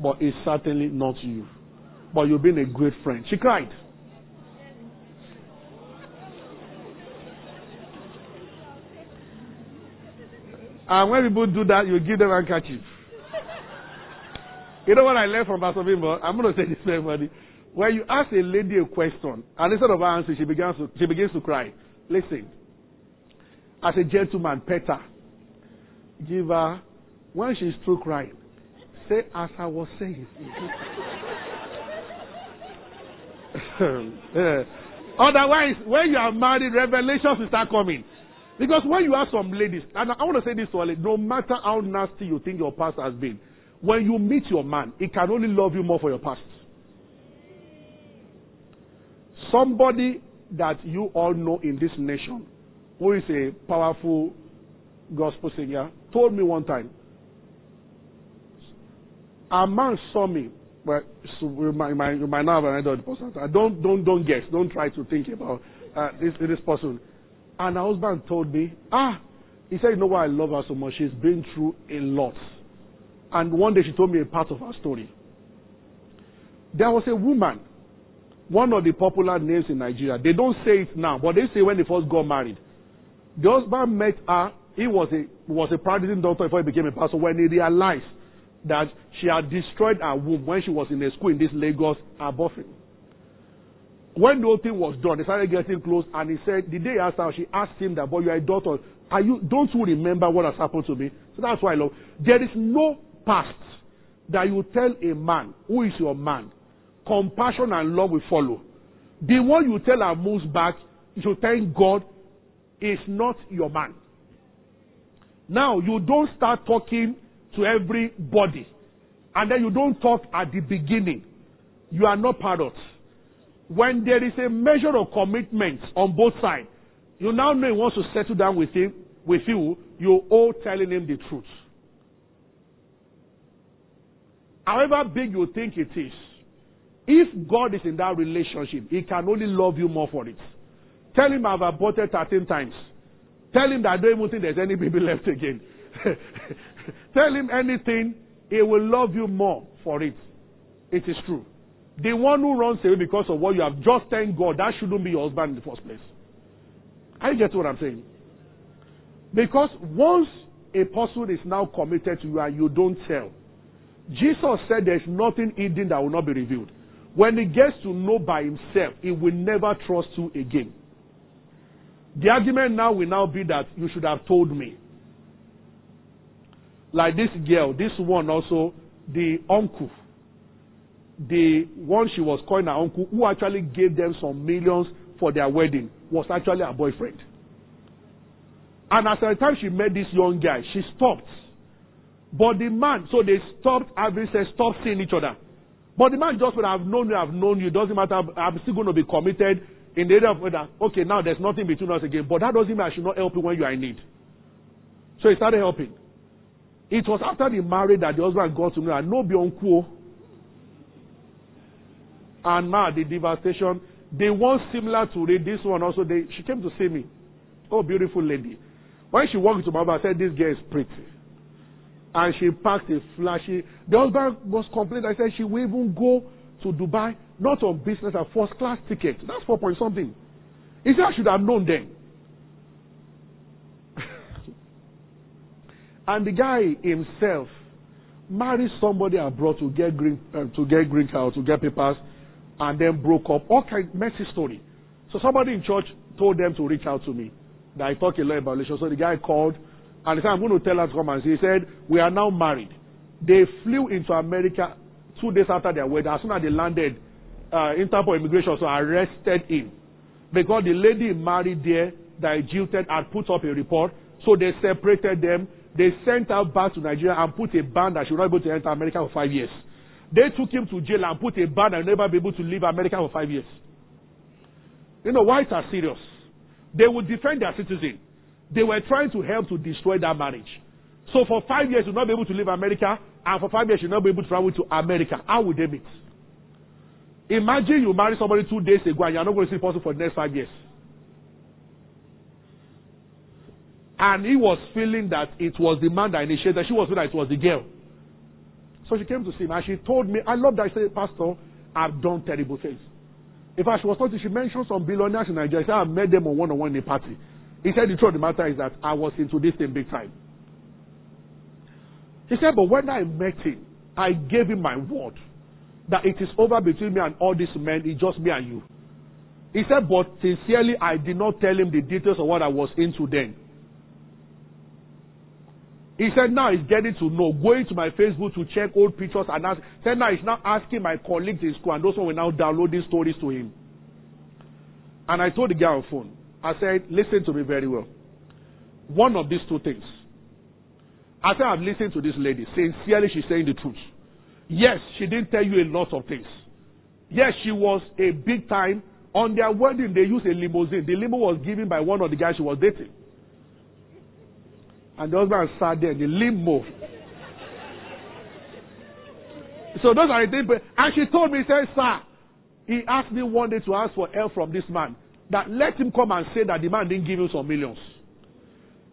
But it's certainly not you. But you've been a great friend. She cried. And when people do that, you give them a handkerchief. You know what I learned from Pastor Bimbo? I'm going to say this to everybody. When you ask a lady a question, and instead of answering, she begins to, she begins to cry. Listen. As a gentleman, pet her. Give her, when she's through crying, say, as I was saying. Eh. Otherwise, when you are married, revelations will start coming. Because when you have some ladies, and I want to say this to all, no matter how nasty you think your past has been, when you meet your man, he can only love you more for your past. Somebody that you all know in this nation, who is a powerful gospel singer, told me one time. A man saw me. Well, so you, might, you might not have an idea of the person. Don't, don't, don't guess. Don't try to think about uh, this, this person. And her husband told me, ah, he said, you know why I love her so much? She's been through a lot. And one day she told me a part of her story. There was a woman, one of the popular names in Nigeria. They don't say it now, but they say when they first got married. The husband met her. He was a was a practicing doctor before he became a pastor. When he realized that she had destroyed her womb when she was in a school in this Lagos, abortion. When the whole thing was done, they started getting close, and he said, the day he asked her, she asked him that, "Boy, you are a daughter. Are you? Don't you remember what has happened to me?" So that's why I love. There is no past that you tell a man who is your man, compassion and love will follow. The one you tell and moves back, you should thank God is not your man. Now, you don't start talking to everybody. And then you don't talk at the beginning. You are not parrots. When there is a measure of commitment on both sides, you now know he wants to settle down with him, with you, you owe telling him the truth. However big you think it is, if God is in that relationship, he can only love you more for it. Tell him I've aborted 13 times. Tell him that I don't even think there's any baby left again. Tell him anything, he will love you more for it. It is true. The one who runs away because of what you have just thank God, that shouldn't be your husband in the first place. I get what I'm saying. Because once a person is now committed to you and you don't tell, Jesus said there's nothing hidden that will not be revealed. When he gets to know by himself, he will never trust you again. The argument now will now be that you should have told me. Like this girl, this one also, the uncle, the one she was calling her uncle, who actually gave them some millions for their wedding, was actually her boyfriend. And as the time she met this young guy, she stopped. But the man, so they stopped having sex, stopped seeing each other. But the man just said, I've known you, I've known you, doesn't matter, I'm still going to be committed in the area of whether, okay, now there's nothing between us again, but that doesn't mean I should not help you when you are in need. So he started helping. It was after the marriage that the husband got to know and no uncle. And now the devastation, the one similar to this one also, they, she came to see me. Oh, beautiful lady. When she walked into my house, I said, This girl is pretty. And she packed a flashy. The husband was complaining. I said, She will even go to Dubai, not on business, a first class ticket. That's four point something. He said, I should have known then. And the guy himself married somebody abroad to get green uh, to get green card to get papers, and then broke up. All kind messy story. So somebody in church told them to reach out to me. That I talk a lot about relationship. So the guy called and he said, I'm going to tell her to come and see. He said, We are now married. They flew into America two days after their wedding. As soon as they landed, uh, Interpol immigration so arrested him. Because the lady married there that jilted had put up a report. So they separated them. They sent her back to Nigeria and put a ban that she would not be able to enter America for five years. They took him to jail and put a ban that never be able to leave America for five years. You know, whites are serious. They would defend their citizen. They were trying to help to destroy that marriage. So for five years, you'll not be able to leave America, and for five years, you'll not be able to travel to America. How would they meet? Imagine you marry somebody two days ago and you're not going to see person for the next five years. And he was feeling that it was the man that initiated. She was feeling that it was the girl. So she came to see him and she told me, I love that. I said, Pastor, I've done terrible things. In fact, she was talking, she mentioned some billionaires in Nigeria. She said, I met them on one on one in a party. He said, The truth of the matter is that I was into this thing big time. He said, But when I met him, I gave him my word that it is over between me and all these men, it's just me and you. He said, But sincerely, I did not tell him the details of what I was into then. He said, Now he's getting to know, going to my Facebook to check old pictures and ask. Said, Now he's now asking my colleagues in school, and those one will now downloading stories to him. And I told the guy on phone, I said, Listen to me very well. One of these two things. I said, I've listened to this lady. Sincerely, she's saying the truth. Yes, she didn't tell you a lot of things. Yes, she was a big time. On their wedding, they used a limousine. The limo was given by one of the guys she was dating. And the husband sat there in the limo. So those are the things. And she told me, said, Sir, he asked me one day to ask for help from this man. That let him come and say that the man didn't give him some millions.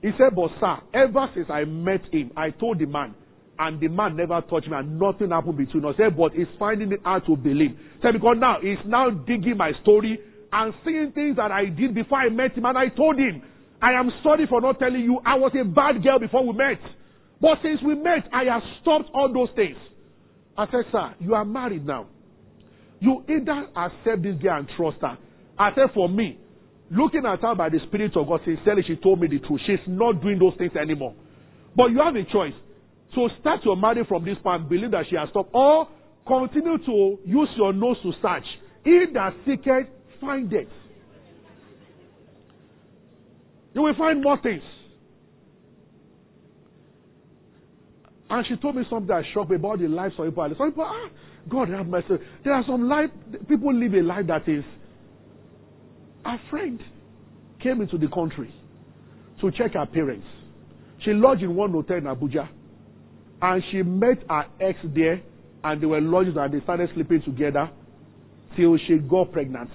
He said, But sir, ever since I met him, I told the man, and the man never touched me, and nothing happened between us. He Said, but he's finding it hard to believe. He Said, because now he's now digging my story and seeing things that I did before I met him, and I told him, I am sorry for not telling you I was a bad girl before we met. But since we met, I have stopped all those things. I said, Sir, you are married now. You either accept this girl and trust her. I said, For me, looking at her by the Spirit of God, sincerely, she told me the truth. She's not doing those things anymore. But you have a choice. So start your marriage from this point, believe that she has stopped, or continue to use your nose to search. He that seeketh, findeth. You will find more things. And she told me something that shocked me about the lives of people. Some people, ah, God have mercy. There are some life, people live a life that is. A friend came into the country to check her parents. She lodged in one hotel in Abuja. And she met her ex there, and they were lodged and they started sleeping together till she got pregnant.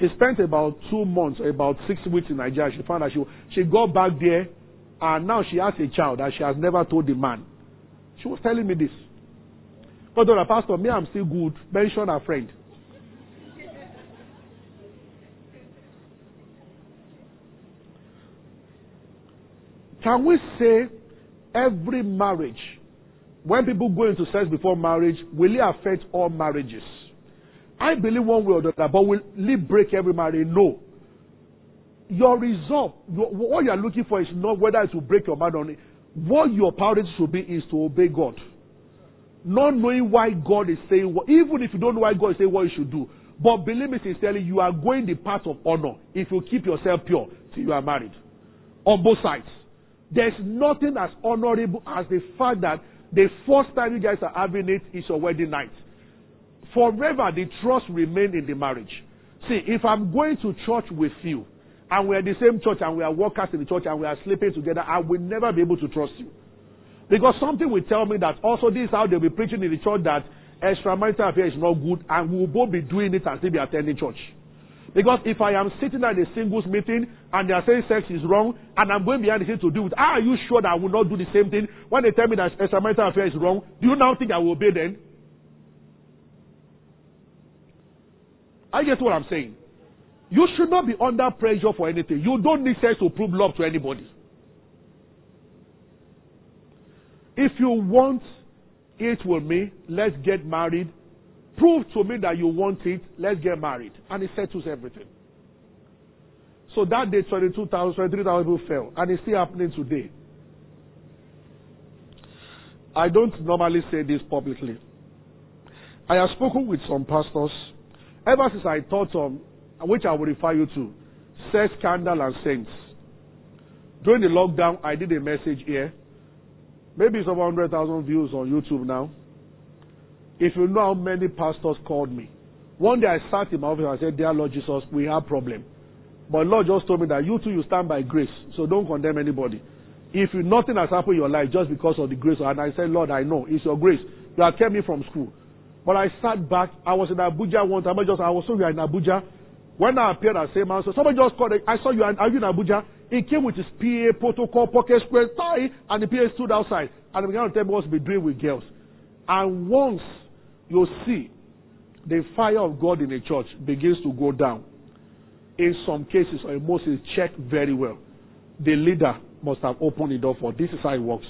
She spent about two months, about six weeks in Nigeria. She found that she, she got back there, and now she has a child that she has never told the man. She was telling me this. But the pastor, me, I'm still good. Mention her friend. Can we say every marriage, when people go into sex before marriage, will it affect all marriages? I believe one way or the other, but will it break every marriage? No. Your resolve, your, what you are looking for is not whether it will break your marriage or not. What your priority should be is to obey God. Not knowing why God is saying what, even if you don't know why God is saying what you should do. But believe me sincerely, you are going the path of honor if you keep yourself pure till you are married. On both sides. There's nothing as honorable as the fact that the first time you guys are having it is your wedding night. Forever, the trust remain in the marriage. See, if I'm going to church with you, and we're the same church, and we are workers in the church, and we are sleeping together, I will never be able to trust you. Because something will tell me that also this is how they'll be preaching in the church that extramarital affair is not good, and we will both be doing it and still be attending church. Because if I am sitting at a singles meeting and they are saying sex is wrong and I'm going behind the scene to do it, are you sure that I will not do the same thing when they tell me that extramarital affair is wrong? Do you now think I will obey then? I get what I'm saying. You should not be under pressure for anything. You don't need sex to prove love to anybody. If you want it with me, let's get married. Prove to me that you want it, let's get married. And it settles everything. So that day, 22,000, 23,000 people fell. And it's still happening today. I don't normally say this publicly. I have spoken with some pastors ever since I taught on, which I will refer you to, sex scandal and saints. During the lockdown, I did a message here. Maybe it's over 100,000 views on YouTube now. If you know how many pastors called me. One day I sat in my office and I said, Dear Lord Jesus, we have problem. But Lord just told me that you too, you stand by grace. So don't condemn anybody. If you, nothing has happened in your life just because of the grace, and I said, Lord, I know, it's your grace. You have kept me from school. But I sat back. I was in Abuja time. I just I was so in Abuja. When I appeared at same man, so somebody just called. I saw you. Are you in Abuja? He came with his PA protocol, pocket square tie, and the PA stood outside and began to tell me what to be doing with girls. And once you see the fire of God in the church begins to go down, in some cases or in most cases, check very well. The leader must have opened the door for this is how it works.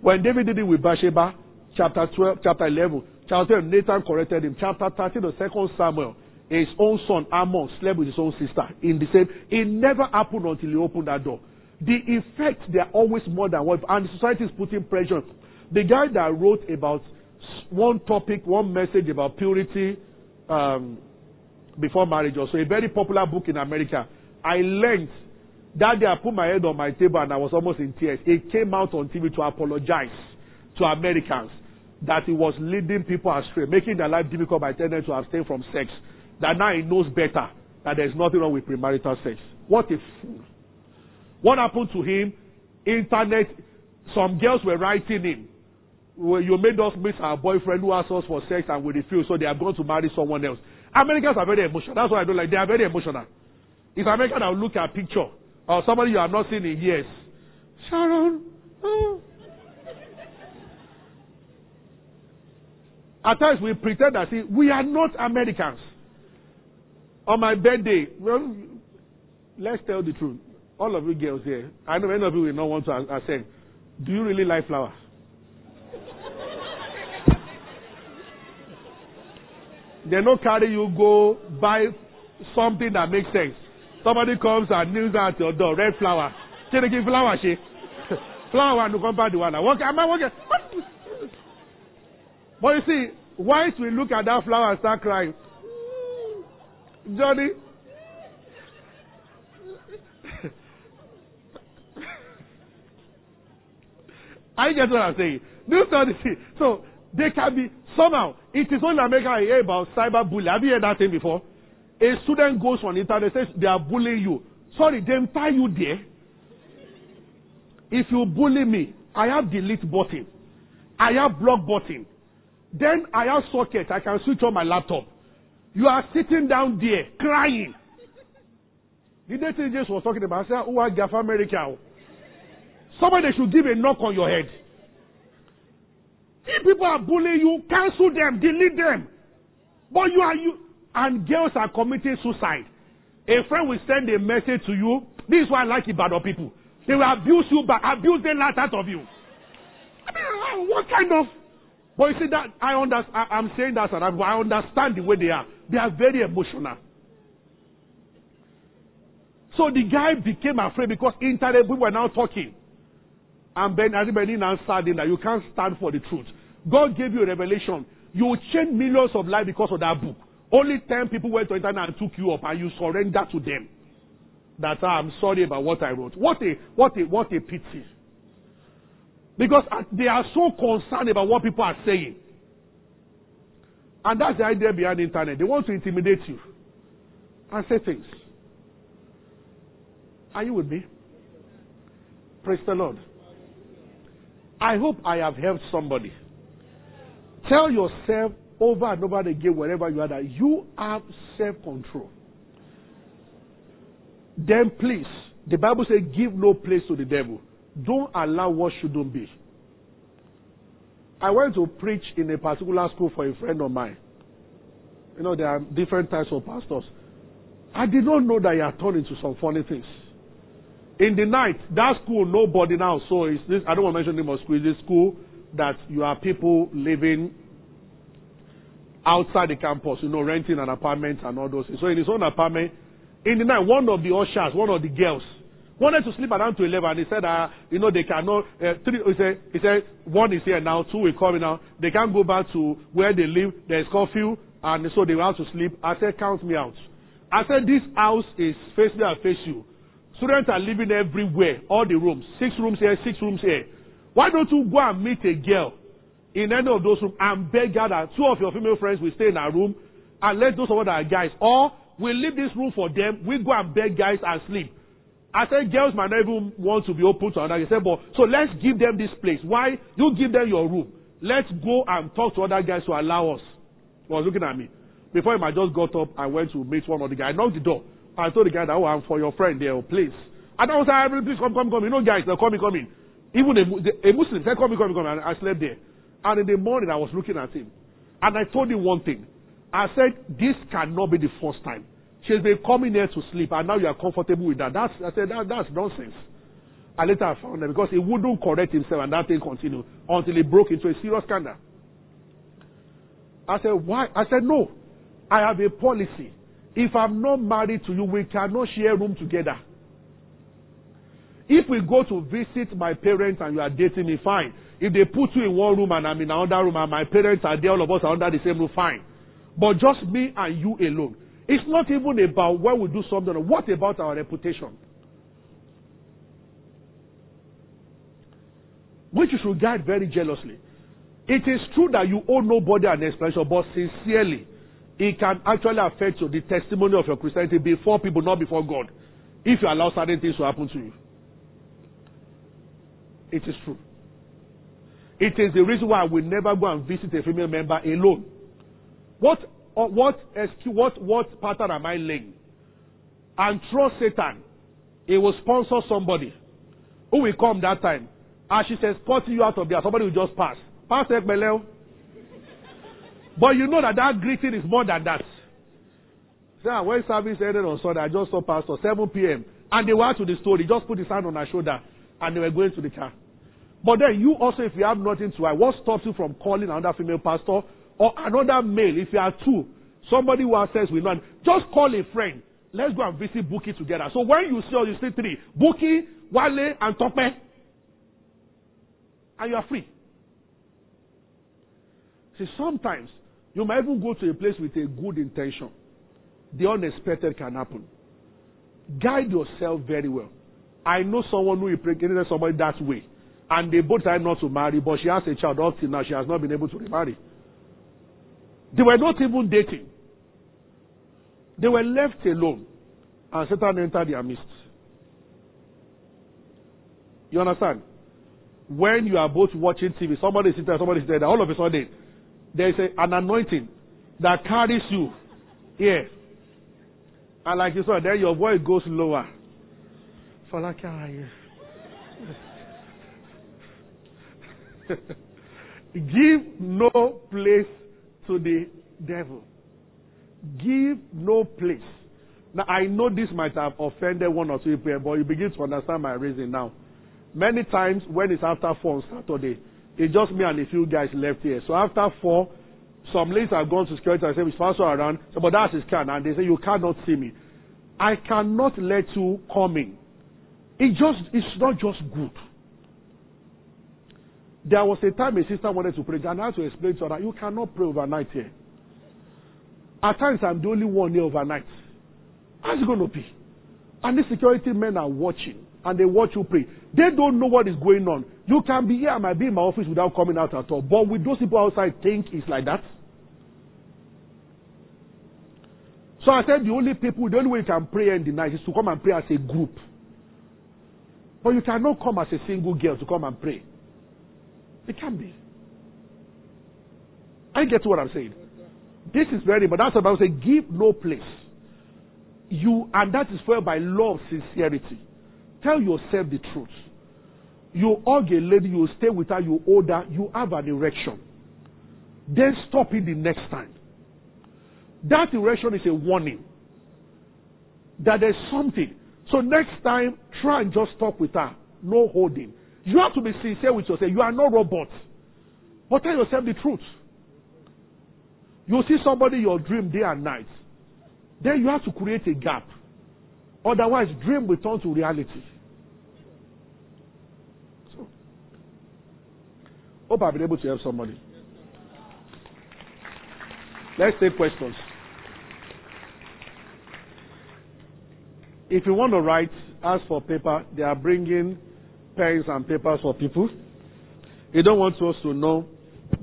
When David did it with Bathsheba, chapter 12, chapter 11, 12, Nathan corrected him. Chapter 13, the second Samuel, his own son Amnon slept with his own sister in the same. It never happened until he opened that door. The effects, they are always more than one, and society is putting pressure. The guy that wrote about one topic, one message about purity um, before marriage, also a very popular book in America. I learned that day I put my head on my table and I was almost in tears. He came out on TV to apologize to Americans that he was leading people astray, making their life difficult by telling them to abstain from sex. That now he knows better that there's nothing wrong with premarital sex. What a fool. What happened to him? Internet, some girls were writing him. Well, you made us miss our boyfriend who asked us for sex and we refused, so they are going to marry someone else. Americans are very emotional. That's why I don't like. They are very emotional. If American will look at a picture or somebody you have not seen in years, Sharon. Oh. At times we pretend that see, we are not Americans. On my birthday, well, let's tell the truth. All of you girls here, I know many of you will not want to ascend. Do you really like flowers? they not carry you go buy something that makes sense. Somebody comes and kneels at your door, red flower. Can they give flower, she? flower and come back the one. What am I working? But you see, once we look at that flower and start crying, Johnny. I get what I'm saying. Do see. So they can be somehow. It is only America I hear about cyberbullying. Have you heard that thing before? A student goes on internet says they are bullying you. Sorry, they tie you there. If you bully me, I have delete button. I have block button. Then I have socket. I can switch on my laptop. You are sitting down there crying. The day Jesus was talking about, I said, Oh, I got America. Somebody should give a knock on your head. If people are bullying you, cancel them, delete them. But you are you and girls are committing suicide. A friend will send a message to you. This is why I like Ibadan people. They will abuse you but abuse the last out of you. I mean, what kind of but you see that I understand. I'm saying that, but I understand the way they are. They are very emotional. So the guy became afraid because internet we were now talking. And Ben everybody now said that you can't stand for the truth. God gave you a revelation. You changed millions of lives because of that book. Only ten people went to internet and took you up, and you surrendered to them. That ah, I'm sorry about what I wrote. What a what a what a pity. Because they are so concerned about what people are saying. And that's the idea behind the internet. They want to intimidate you and say things. Are you with me? Praise the Lord. I hope I have helped somebody. Tell yourself over and over again, wherever you are, that you have self control. Then please, the Bible says, give no place to the devil. Don't allow what shouldn't be. I went to preach in a particular school for a friend of mine. You know, there are different types of pastors. I did not know that he had turned into some funny things. In the night, that school, nobody now saw. It's this, I don't want to mention the name of school. It's this school that you are people living outside the campus, you know, renting an apartment and all those things. So in his own apartment, in the night, one of the ushers, one of the girls, wanted to sleep around to 11 and he said, uh, you know, they cannot, uh, three, he said, he said, one is here now, two will come now. They can't go back to where they live. There's curfew and so they want to sleep. I said, count me out. I said, this house is face me and face you. Students are living everywhere, all the rooms. Six rooms here, six rooms here. Why don't you go and meet a girl in any of those rooms and beg her that two of your female friends will stay in our room and let those of us that are guys. Or we leave this room for them, we go and beg guys and sleep. I said girls might not even want to be open to another. He said, but so let's give them this place. Why? You give them your room. Let's go and talk to other guys to allow us. He was looking at me. Before him, I just got up, I went to meet one of the guys. I knocked the door. I told the guy that, oh, I'm for your friend there, oh, please. And I was like, please come, come, come. You know, guys, they're coming, coming. Even a, a Muslim said, come, come, come. And I slept there. And in the morning, I was looking at him. And I told him one thing. I said, this cannot be the first time. She's been coming here to sleep, and now you are comfortable with that. That's, I said, that, that's nonsense. And later I found that because he wouldn't correct himself, and that thing continued until he broke into a serious scandal. I said, why? I said, no. I have a policy. If I'm not married to you, we cannot share room together. If we go to visit my parents and you are dating me, fine. If they put you in one room and I'm in another room and my parents are there, all of us are under the same roof, fine. But just me and you alone. It's not even about where we do something. What about our reputation? Which you should guard very jealously. It is true that you owe nobody an explanation, but sincerely, it can actually affect you, the testimony of your Christianity before people, not before God, if you allow certain things to happen to you. It is true. It is the reason why will never go and visit a female member alone. What or what what what pattern am I laying? And trust Satan. He will sponsor somebody who will come that time. As she says, spotting you out of there, somebody will just pass. Pass Ekbeleo. But you know that that greeting is more than that. So ah, when service ended on Sunday, I just saw pastor 7 p.m. and they were to the store. He just put his hand on her shoulder and they were going to the car. But then you also, if you have nothing to hide, what stops you from calling another female pastor or another male, if you are two, somebody who has sex with one, just call a friend. Let's go and visit Buki together. So when you see, you see three, Buki, Wale, and Tope, and you are free. See, sometimes you might even go to a place with a good intention. The unexpected can happen. Guide yourself very well. I know someone who impregnated somebody that way. And they both decided not to marry, but she has a child up till now. She has not been able to remarry. They were not even dating. They were left alone. And Satan entered their midst. You understand? When you are both watching TV, somebody is sitting somebody is there, all of a sudden, there is a, an anointing that carries you here. And like you saw, then your voice goes lower. Like, Give no place to the devil. Give no place. Now, I know this might have offended one or two people, but you begin to understand my reason now. Many times when it's after four on Saturday, it's just me and a few guys left here. So after four, some ladies have gone to security and say, Mr. Pastor around. So, but that's his. And they say, you cannot see me. I cannot let you come in. It just, it's not just good. There was a time a sister wanted to pray, and I had to explain to her that you cannot pray overnight here. At times, I'm the only one here overnight. How's it going to be? And the security men are watching, and they watch you pray. They don't know what is going on. You can be here, I might be in my office without coming out at all. But with those people outside, think it's like that. So I said the only people, the only way you can pray in the night is to come and pray as a group. But you cannot come as a single girl to come and pray. It can be. I get what I'm saying. This is very, but that's about saying give no place. You, and that is fueled by love, sincerity. Tell yourself the truth. You hug a lady, you stay with her, you hold her, you have an erection. Then stop it the next time. That erection is a warning that there's something. So next time, try and just talk with her. No holding. You have to be sincere with yourself. You are not robots. But tell yourself the truth. You see somebody your dream day and night. Then you have to create a gap. Otherwise, dream will turn to reality. So, hope I've been able to help somebody. Let's take questions. If you want to write, ask for paper. They are bringing pens and papers for people. You don't want us to know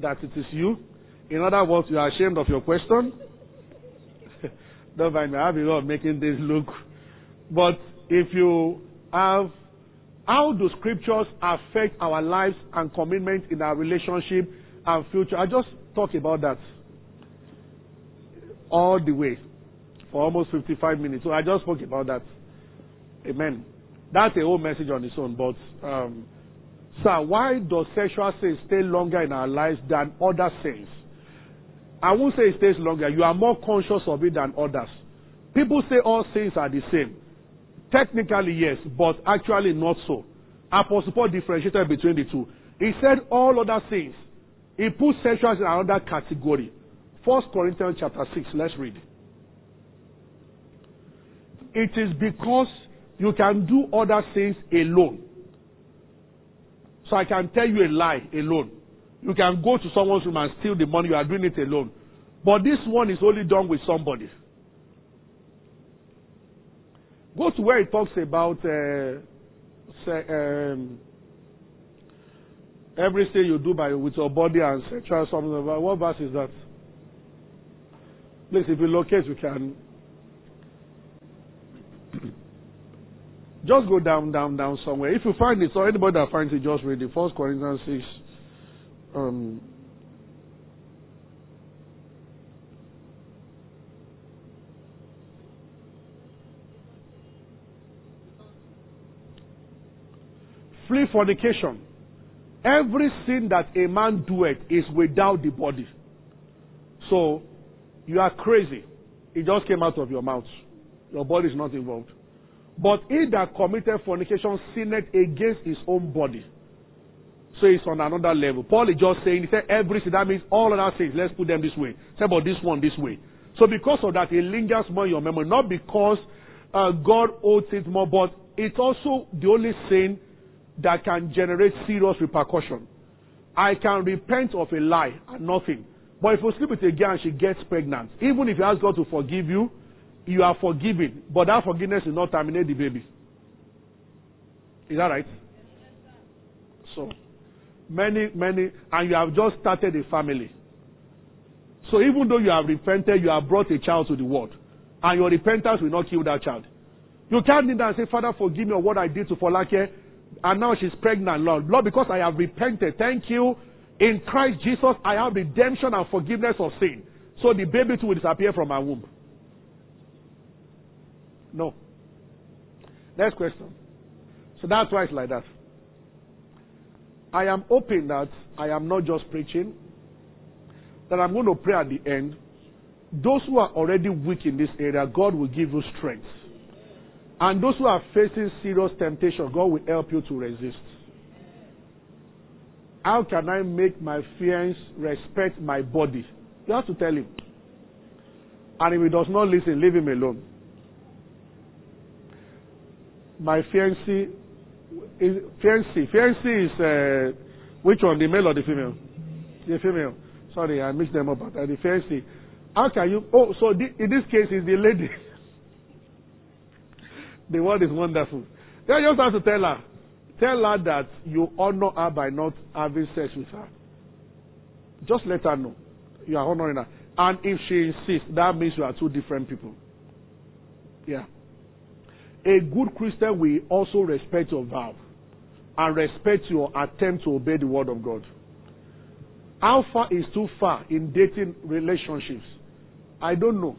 that it is you. In other words, you are ashamed of your question. don't mind me. I have a lot of making this look. But if you have, how do scriptures affect our lives and commitment in our relationship and future? I just talk about that all the way for almost 55 minutes. So I just spoke about that. Amen. That's a whole message on its own. But, um, sir, why does sexual sin stay longer in our lives than other sins? I won't say it stays longer. You are more conscious of it than others. People say all sins are the same. Technically, yes, but actually not so. Apostle Paul differentiated between the two. He said all other sins. He put sexual in another category. First Corinthians chapter 6, let's read. It is because you can do other things alone. So I can tell you a lie alone. You can go to someone's room and steal the money, you are doing it alone. But this one is only done with somebody. Go to where it talks about uh, say, um, everything you do by with your body and sexual something. What verse is that? Please, if you locate, you can. Just go down, down, down somewhere. If you find it, so anybody that finds it, just read it. First Corinthians 6. Um, flee fornication. Every sin that a man doeth is without the body. So, you are crazy. It just came out of your mouth. Your body is not involved. But he that committed fornication sinned against his own body. So it's on another level. Paul is just saying, he said, every sin, that means all other sins, let's put them this way. Say about this one this way. So because of that, it lingers more in your memory. Not because uh, God owes it more, but it's also the only sin that can generate serious repercussion. I can repent of a lie and nothing. But if you sleep with a girl and she gets pregnant, even if you ask God to forgive you, you are forgiven. But that forgiveness will not terminate the baby. Is that right? So, many, many, and you have just started a family. So even though you have repented, you have brought a child to the world. And your repentance will not kill that child. You can't kneel down and say, Father, forgive me of what I did to Folake. And now she's pregnant, Lord. Lord, because I have repented, thank you. In Christ Jesus, I have redemption and forgiveness of sin. So the baby too will disappear from my womb. No. Next question. So that's why it's like that. I am hoping that I am not just preaching, that I'm going to pray at the end. Those who are already weak in this area, God will give you strength. And those who are facing serious temptation, God will help you to resist. How can I make my fiance respect my body? You have to tell him. And if he does not listen, leave him alone. My fiancé is fiancé. Fiancé is uh, which one, the male or the female? The female. Sorry, I mixed them up. Uh, the fiancé. How can you? Oh, so the, in this case, is the lady. the word is wonderful. Then you just have to tell her. Tell her that you honor her by not having sex with her. Just let her know. You are honoring her. And if she insists, that means you are two different people. Yeah. A good Christian will also respect your vow and respect your attempt to obey the word of God. How far is too far in dating relationships? I don't know.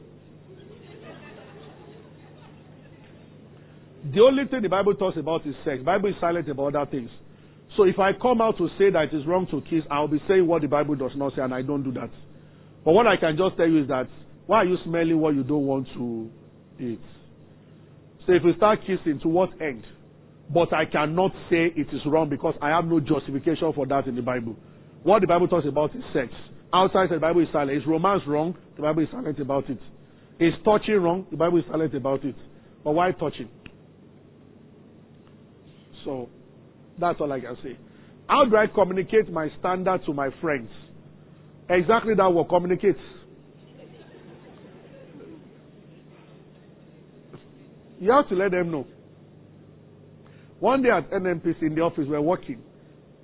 The only thing the Bible talks about is sex. The Bible is silent about other things. So if I come out to say that it is wrong to kiss, I'll be saying what the Bible does not say, and I don't do that. But what I can just tell you is that why are you smelling what you don't want to eat? So if we start kissing, to what end? But I cannot say it is wrong because I have no justification for that in the Bible. What the Bible talks about is sex. Outside the Bible is silent. Is romance wrong? The Bible is silent about it. Is touching wrong? The Bible is silent about it. But why touching? So that's all I can say. How do I communicate my standard to my friends? Exactly that word communicate. You have to let them know. One day at NNPC in the office, we were working,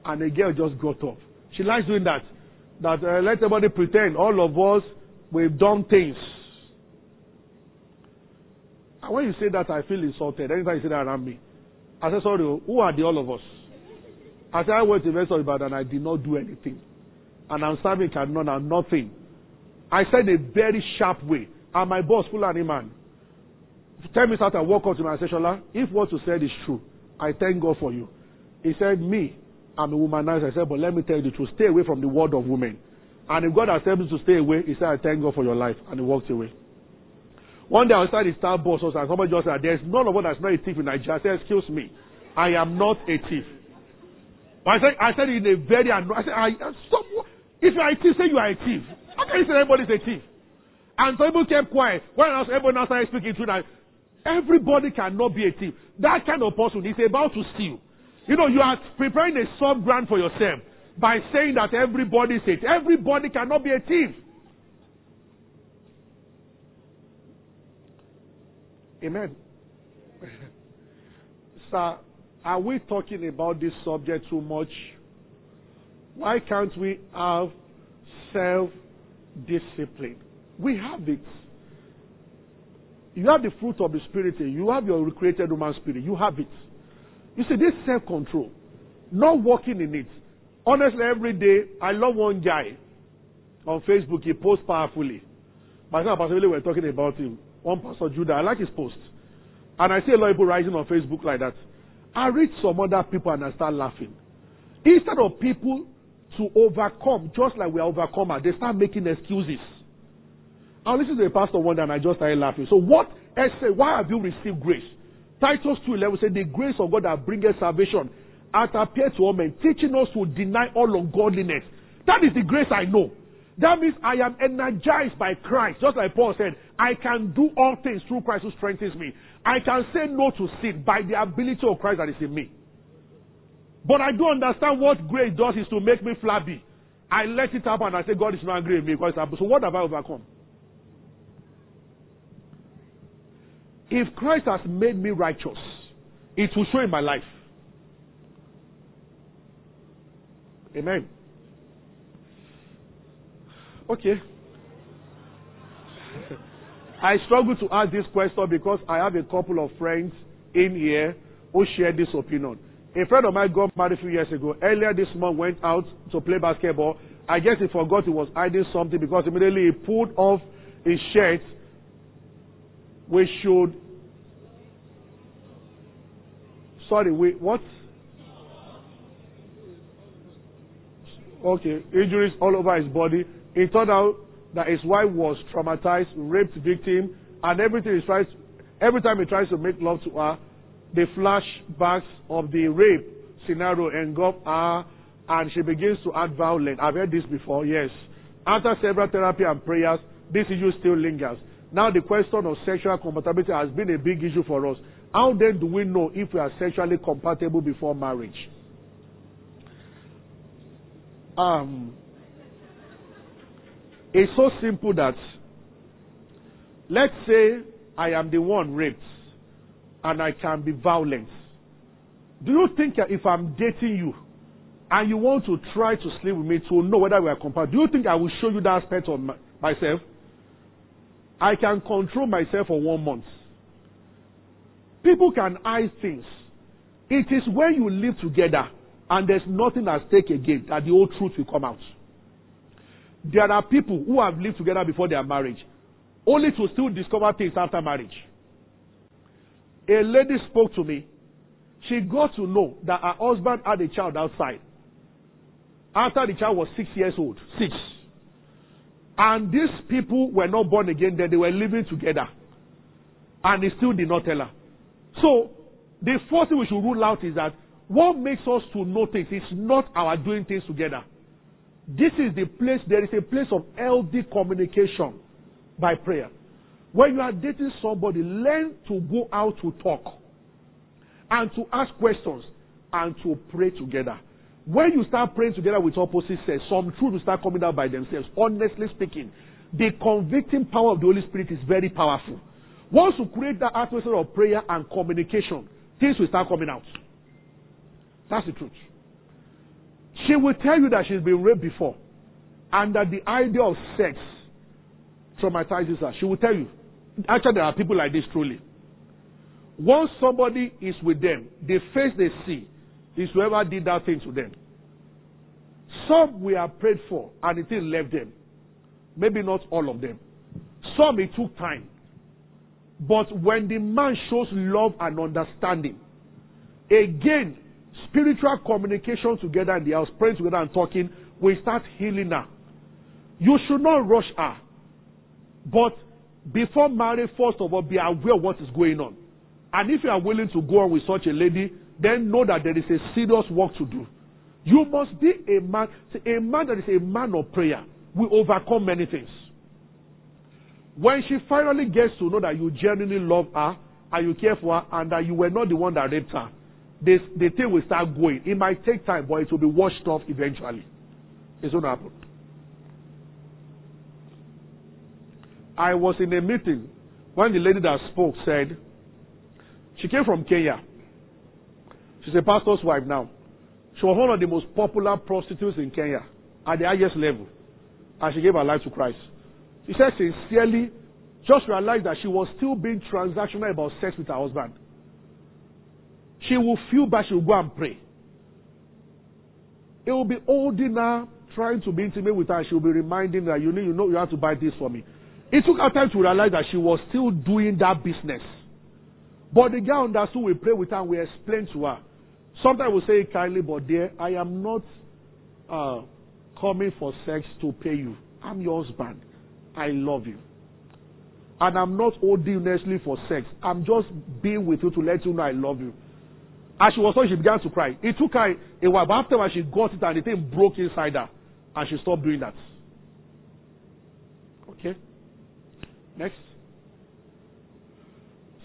and a girl just got up. She likes doing that. That uh, let everybody pretend all of us we've done things. And when you say that, I feel insulted. Anytime you say that around me, I say, sorry, who are the all of us? I said, I went to Investor Ibadan and I did not do anything. And I'm serving and nothing. I said a very sharp way. And my boss, Fulani man, ten minutes after I walk up to my session, if what you said is true, I thank God for you. He said, Me, I'm a womanizer. I said, But let me tell you the truth. Stay away from the world of women. And if God has told me to stay away, he said, I thank God for your life. And he walked away. One day I was inside the Starbucks and somebody just said, There's none of us that's not a thief in Nigeria. I said, Excuse me. I am not a thief. But I said, I said in a very I said, I, stop. If you are a thief, say you are a thief. How can you say everybody's a thief? And some people kept quiet. When else else started speaking to that, everybody cannot be a thief. That kind of person is about to steal. You know, you are preparing a sub grant for yourself by saying that everybody is. Everybody cannot be a thief. Amen. Sir, are we talking about this subject too much? Why can't we have self discipline? We have it. You have the fruit of the Spirit. You have your recreated human spirit. You have it. You see, this self control, not working in it. Honestly, every day, I love one guy on Facebook. He posts powerfully. The time Pastor we're talking about him. One Pastor Judah. I like his post. And I see a lot of people rising on Facebook like that. I read some other people and I start laughing. Instead of people to overcome, just like we are overcomers, they start making excuses. I listened to a pastor one day and I just started laughing. So what essay, why have you received grace? Titus 2.11 said, the grace of God that bringeth salvation hath appeared to all men, teaching us to deny all ungodliness. That is the grace I know. That means I am energized by Christ. Just like Paul said, I can do all things through Christ who strengthens me. I can say no to sin by the ability of Christ that is in me. But I don't understand what grace does is to make me flabby. I let it happen and I say, God is not angry with me because. So what have I overcome? If Christ has made me righteous, it will show in my life. Amen. Okay. I struggle to ask this question because I have a couple of friends in here who share this opinion. A friend of mine got married a few years ago. Earlier this month went out to play basketball. I guess he forgot he was hiding something because immediately he pulled off his shirt. We should. Sorry, we what? Okay, injuries all over his body. It turned out that his wife was traumatized, raped victim, and everything he tries, every time he tries to make love to her, the flashbacks of the rape scenario engulf her, and she begins to act violent. I've heard this before, yes. After several therapy and prayers, this issue still lingers. Now the question of sexual compatibility has been a big issue for us. How then do we know if we are sexually compatible before marriage? Um, it's so simple that, let's say I am the one raped and I can be violent. Do you think if I'm dating you and you want to try to sleep with me to know whether we are compatible, do you think I will show you that aspect of my, myself? I can control myself for one month. People can hide things. It is when you live together and there's nothing at stake again that the whole truth will come out. There are people who have lived together before their marriage, only to still discover things after marriage. A lady spoke to me. She got to know that her husband had a child outside. After the child was six years old. Six. And these people were not born again, then they were living together. And he still did not tell her. So, the first thing we should rule out is that what makes us to know things is not our doing things together. This is the place, there is a place of healthy communication by prayer. When you are dating somebody, learn to go out to talk and to ask questions and to pray together. When you start praying together with opposite sex, some truth will start coming out by themselves. Honestly speaking, the convicting power of the Holy Spirit is very powerful. Once you create that atmosphere of prayer and communication, things will start coming out. That's the truth. She will tell you that she's been raped before and that the idea of sex traumatizes her. She will tell you. Actually, there are people like this truly. Once somebody is with them, the face they see is whoever did that thing to them. Some we have prayed for and it left them. Maybe not all of them. Some it took time. But when the man shows love and understanding, again, spiritual communication together in the house, praying together and talking, we start healing her. You should not rush her. But before marriage, first of all, be aware of what is going on. And if you are willing to go on with such a lady, then know that there is a serious work to do. You must be a man, See, a man that is a man of prayer will overcome many things. When she finally gets to know that you genuinely love her and you care for her and that you were not the one that raped her, this, the thing will start going. It might take time, but it will be washed off eventually. It's going to happen. I was in a meeting when the lady that spoke said, she came from Kenya. She's a pastor's wife now. She was one of the most popular prostitutes in Kenya at the highest level. And she gave her life to Christ. She said sincerely, just realized that she was still being transactional about sex with her husband. She will feel bad, she will go and pray. It will be holding her, trying to be intimate with her, she will be reminding her, you know, you know, you have to buy this for me. It took her time to realize that she was still doing that business. But the girl understood, we pray with her, and we explain to her. Sometimes we say kindly, but dear, I am not uh, coming for sex to pay you. I'm your husband. I love you. And I'm not holding honestly for sex. I'm just being with you to let you know I love you. As she was so, she began to cry. It took her a while, but after she got it and the thing broke inside her, and she stopped doing that. Okay? Next.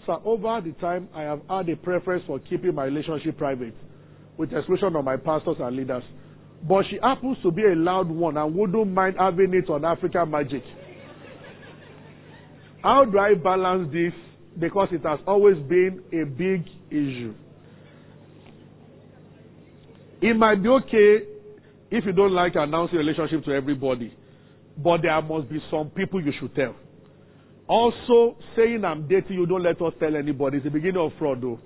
So over the time, I have had a preference for keeping my relationship private, with the exclusion of my pastors and leaders. But she happens to be a loud one and wouldn't mind having it on African magic. How do I balance this? Because it has always been a big issue. It might be okay if you don't like announcing relationship to everybody, but there must be some people you should tell. Also, saying I'm dating you, don't let us tell anybody. It's the beginning of fraud, though.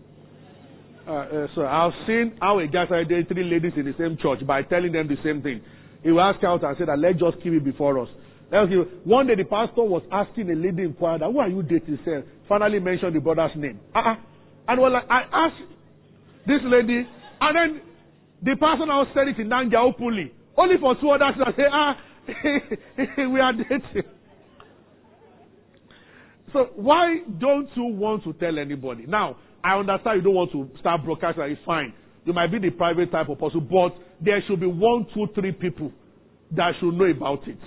Uh, uh, so I've seen how a guy started dating three ladies in the same church by telling them the same thing. He will ask out and say that let's just keep it before us. One day the pastor was asking a lady in choir that who are you dating? Say, finally mentioned the brother's name. Uh-uh. And well, I asked this lady, and then the pastor now said it in Nanja openly. Only for two others to say, ah, we are dating. So why don't you want to tell anybody? Now, I understand you don't want to start broadcasting. It's fine. You might be the private type of person, but there should be one, two, three people that should know about it.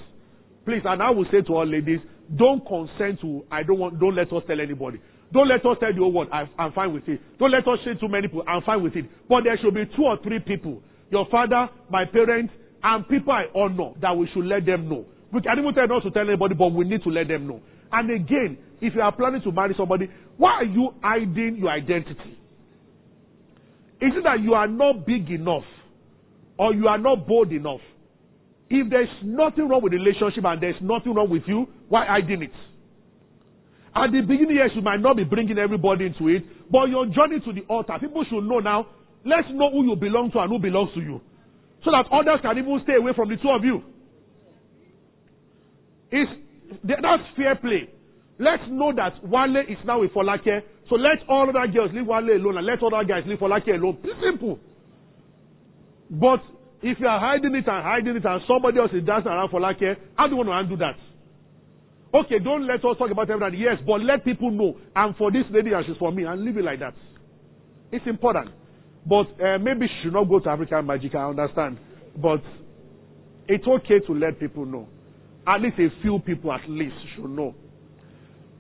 Please, and I will say to all ladies, don't consent to, I don't want, don't let us tell anybody. Don't let us tell the whole world, I, I'm fine with it. Don't let us say too many people, I'm fine with it. But there should be two or three people, your father, my parents, and people I honor, that we should let them know. We can't even tell not to tell anybody, but we need to let them know. And again, if you are planning to marry somebody, why are you hiding your identity? Is it that you are not big enough or you are not bold enough? If there's nothing wrong with the relationship and there's nothing wrong with you, why hiding it? At the beginning, yes, you might not be bringing everybody into it, but your journey to the altar, people should know now. Let's know who you belong to and who belongs to you, so that others can even stay away from the two of you. It's that's fair play. Let's know that Wale is now with Folake. So let all other girls leave Wale alone and let other guys leave Folake alone. Simple. But if you are hiding it and hiding it and somebody else is dancing around Folake, how do you want to undo that? Okay, don't let us talk about everything. Yes, but let people know. And for this lady and she's for me and leave it like that. It's important. But uh, maybe she should not go to African Magic, I understand. But It's okay to let people know. At least a few people at least should know.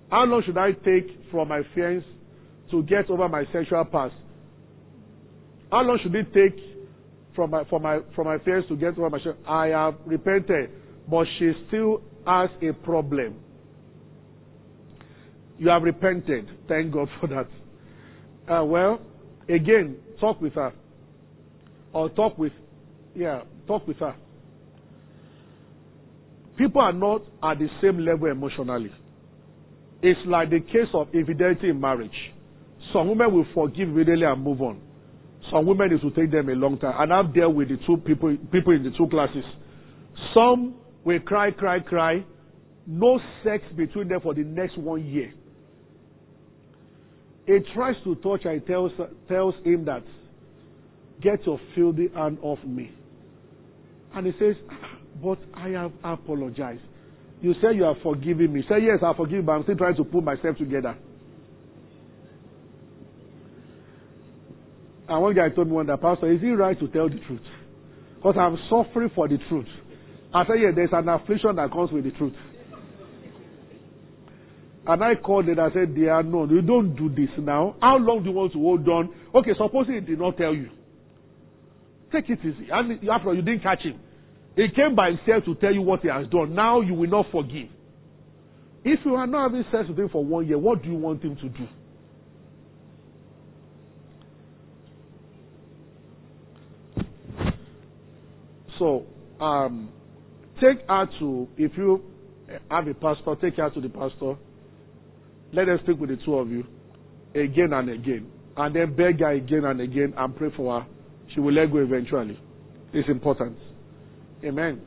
How long should I take from my fiance to get over my sexual past? How long should it take from my, from my, from my fiance to get over my sexual I have repented, but she still has a problem. You have repented. Thank God for that. Uh, well, again, talk with her. Or talk with, yeah, talk with her. People are not at the same level emotionally. It's like the case of infidelity in marriage. Some women will forgive immediately and move on. Some women it will take them a long time. And I've dealt with the two people people in the two classes. Some will cry, cry, cry. No sex between them for the next one year. He tries to touch and tells tells him that get your filthy hand off me. And he says, But I have apologized. You say you are forgiving me. Say, Yes, I forgive, but I'm still trying to put myself together. And one guy told me one day, Pastor, is it right to tell the truth? Because I'm suffering for the truth. I said, Yeah, there's an affliction that comes with the truth. And I called it, I said, Dear, no, you don't do this now. How long do you want to hold on? Okay, suppose he did not tell you. Take it easy. And after all, you didn't catch him. He came by himself to tell you what he has done. Now you will not forgive. If you are not having sex with him for one year, what do you want him to do? So, um, take her to, if you have a pastor, take her to the pastor. Let us speak with the two of you again and again. And then beg her again and again and pray for her. She will let go eventually. It's important. Amen.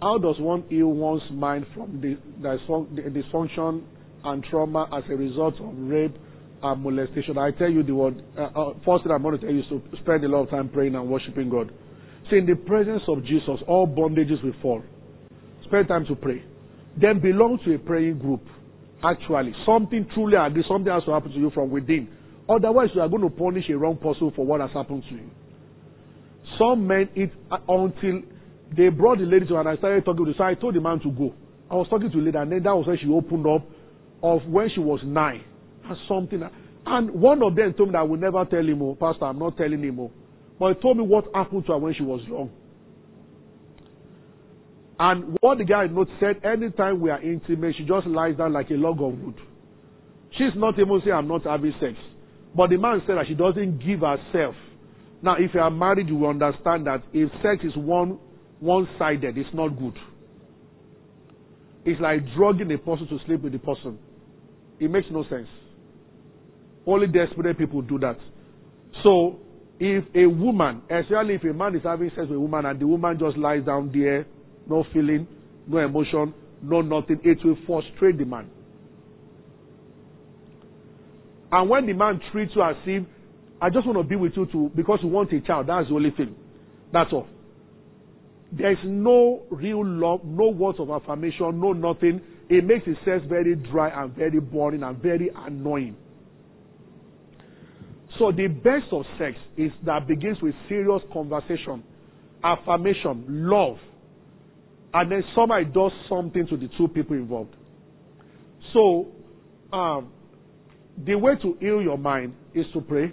How does one heal one's mind from the dysfunction and trauma as a result of rape and molestation? I tell you the word. Uh, uh, first thing I'm going to tell you is to spend a lot of time praying and worshiping God. See, in the presence of Jesus, all bondages will fall. Spend time to pray. Then belong to a praying group. Actually, something truly something has to happen to you from within. Otherwise, you are going to punish a wrong person for what has happened to you. Some men eat uh, until they brought the lady to and I started talking to her. So I told the man to go. I was talking to the lady and then that was when she opened up of when she was nine. And something. And one of them told me that I will never tell him, more. Pastor, I'm not telling him. more. But he told me what happened to her when she was young. And what the guy note said, anytime we are intimate, she just lies down like a log of wood. She's not even saying I'm not having sex. But the man said that she doesn't give herself. Now, if you are married, you will understand that if sex is one one sided, it's not good. It's like drugging a person to sleep with the person. It makes no sense. Only desperate people do that. So, if a woman, especially if a man is having sex with a woman and the woman just lies down there, no feeling, no emotion, no nothing, it will frustrate the man. And when the man treats you as if, I just want to be with you too, because you want a child, that's the only thing. That's all. There's no real love, no words of affirmation, no nothing. It makes the sex very dry and very boring and very annoying. So the best of sex is that begins with serious conversation, affirmation, love, and then somebody does something to the two people involved. So, um, the way to heal your mind is to pray.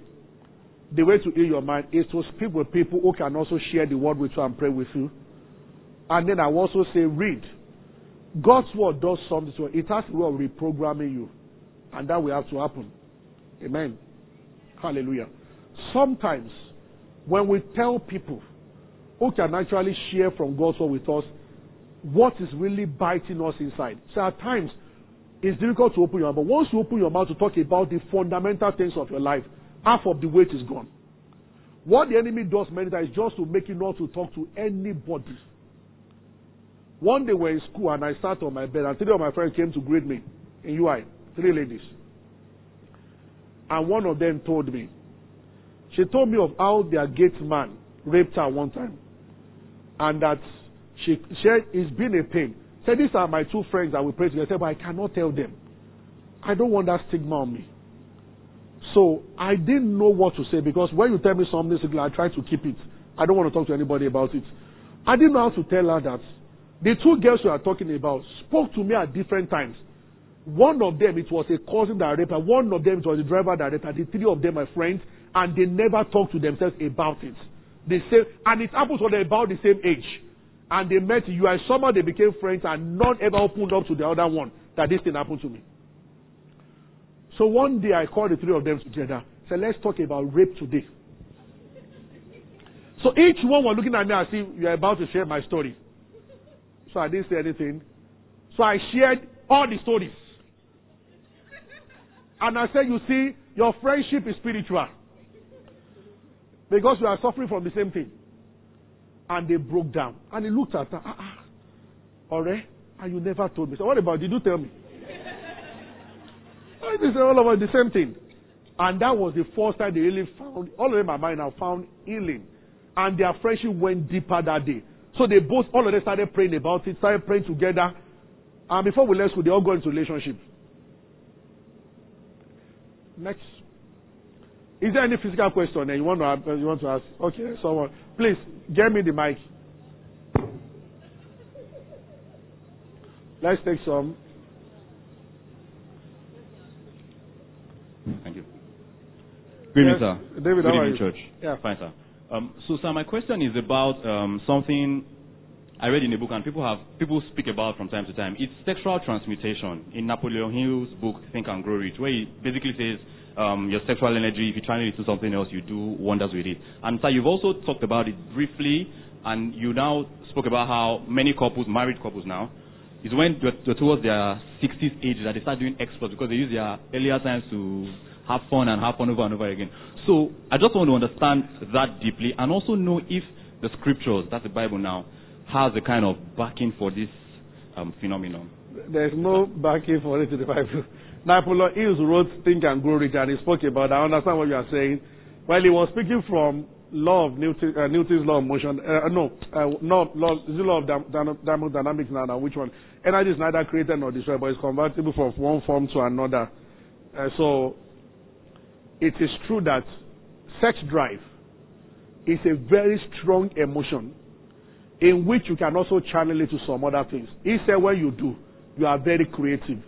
The way to heal your mind is to speak with people who can also share the word with you and pray with you. And then I also say, read. God's word does something to it. It has a way of reprogramming you. And that will have to happen. Amen. Hallelujah. Sometimes, when we tell people who can actually share from God's word with us, what is really biting us inside. So at times, it's difficult to open your mouth. But once you open your mouth to talk about the fundamental things of your life, half of the weight is gone. What the enemy does many times is just to make you not to talk to anybody. One day we were in school and I sat on my bed and three of my friends came to greet me in UI. Three ladies. And one of them told me, she told me of how their gate man raped her one time. And that she said it's been a pain. Said these are my two friends that we pray together. Said, but I cannot tell them. I don't want that stigma on me. So I didn't know what to say because when you tell me something, I try to keep it. I don't want to talk to anybody about it. I didn't know how to tell her that the two girls we are talking about spoke to me at different times. One of them, it was a cousin that raped her. One of them, it was the driver that raped her. The three of them are friends, and they never talked to themselves about it. They say, and it happens when they're about the same age. And they met you and somehow they became friends, and none ever opened up to the other one that this thing happened to me. So one day I called the three of them together. Said, let's talk about rape today. So each one was looking at me as if you're about to share my story. So I didn't say anything. So I shared all the stories. And I said, you see, your friendship is spiritual. Because we are suffering from the same thing. And they broke down. And he looked at her. Ah, ah. And you never told me. So what about, did you tell me? They said all about the same thing. And that was the first time they really found, all of them are mine now, found healing. And their friendship went deeper that day. So they both, all of them started praying about it, started praying together. And before we left school, they all got into relationship. Next. Is there any physical question that you want to ask, you want to ask? Okay, someone. Please, get me the mic. Let's take some. Thank you. Good evening, Yes, sir. David, Good evening, you? church. Yeah. Fine, sir. Um, so, sir, my question is about um, something I read in a book, and people have people speak about from time to time. It's sexual transmutation in Napoleon Hill's book Think and Grow Rich, where he basically says um, your sexual energy, if you channel it to do something else, you do wonders with it. And sir, you've also talked about it briefly, and you now spoke about how many couples, married couples now, is when they're towards their 60s age that they start doing exploits because they use their earlier times to have fun and have fun over and over again. So I just want to understand that deeply and also know if the scriptures, that's the Bible now, has a kind of backing for this um, phenomenon. There's no backing for it in the Bible. Napoleon Hill wrote Think and Grow Rich and he spoke about I understand what you are saying. Well, he was speaking from law of Newton, uh, Newton's law of motion. Uh, no, uh, no, law, is it law of thermodynamics now, now. Which one? Energy is neither created nor destroyed, but it's convertible from one form to another. Uh, so, it is true that sex drive is a very strong emotion in which you can also channel it to some other things. He said when you do, you are very creative.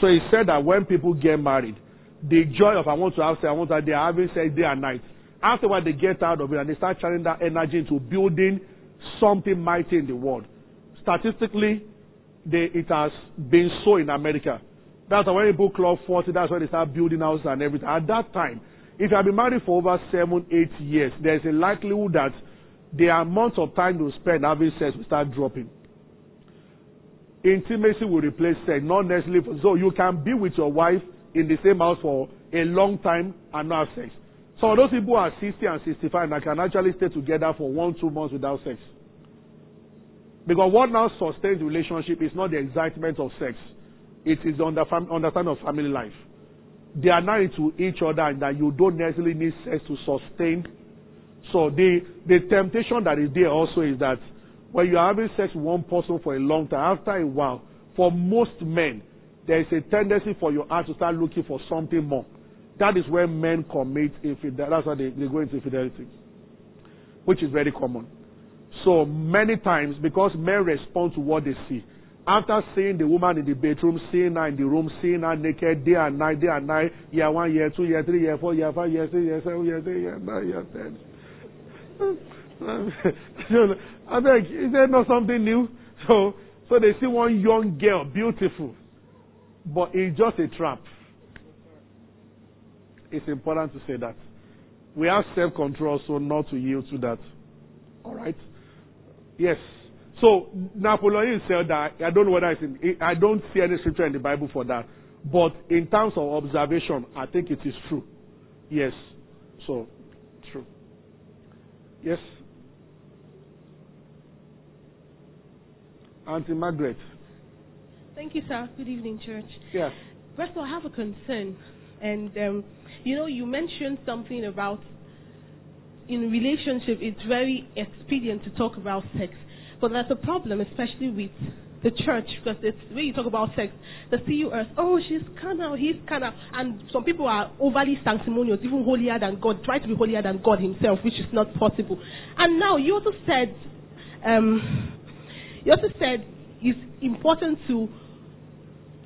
So he said that when people get married, the joy of I want to have sex, I want to they are having sex day and night. After Afterward, they get out of it and they start channeling that energy into building something mighty in the world. Statistically, they, it has been so in America. That's when people clock 40, that's when they start building houses and everything. At that time, if you have been married for over seven, eight years, there's a likelihood that the amount of time you spend having sex will start dropping. Intimacy will replace sex, not necessarily. So you can be with your wife in the same house for a long time and not have sex. Some of those people are 60 and 65 and can actually stay together for one, two months without sex. Because what now sustains relationship is not the excitement of sex. It is the under- understanding of family life. They are married to each other and that you don't necessarily need sex to sustain. So the, the temptation that is there also is that when you are having sex with one person for a long time, after a while, for most men, there is a tendency for your heart to start looking for something more. That is where men commit infidelity. That's why they, they go into infidelity, which is very common. So many times, because men respond to what they see, after seeing the woman in the bedroom, seeing her in the room, seeing her naked day and night, day and night, year one, year two, year three, year four, year five, year six, year seven, year eight, year nine, year ten. Uh, I beg, is there not something new? So, so they see one young girl, beautiful, but it's just a trap. It's important to say that. We have self control, so not to yield to that. All right? Yes. So Napoleon said that I don't know whether it's in, I don't see any scripture in the Bible for that. But in terms of observation, I think it is true. Yes. So true. Yes. Auntie Margaret. Thank you, sir. Good evening, church. Yes. First of all, I have a concern. And, um, you know, you mentioned something about in relationship, it's very expedient to talk about sex. But that's a problem, especially with the church because it's when you talk about sex, the you oh she's carnal, he's carnal, and some people are overly sanctimonious, even holier than God, try to be holier than God Himself, which is not possible. And now you also said, um, you also said it's important to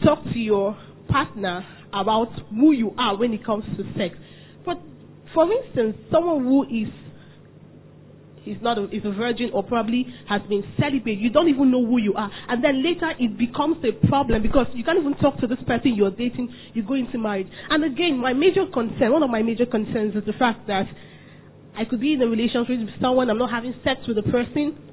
talk to your partner about who you are when it comes to sex. But for instance, someone who is is not a, is a virgin or probably has been celibate, you don't even know who you are, and then later it becomes a problem because you can't even talk to this person you're dating. You go into marriage, and again, my major concern, one of my major concerns, is the fact that I could be in a relationship with someone, I'm not having sex with the person,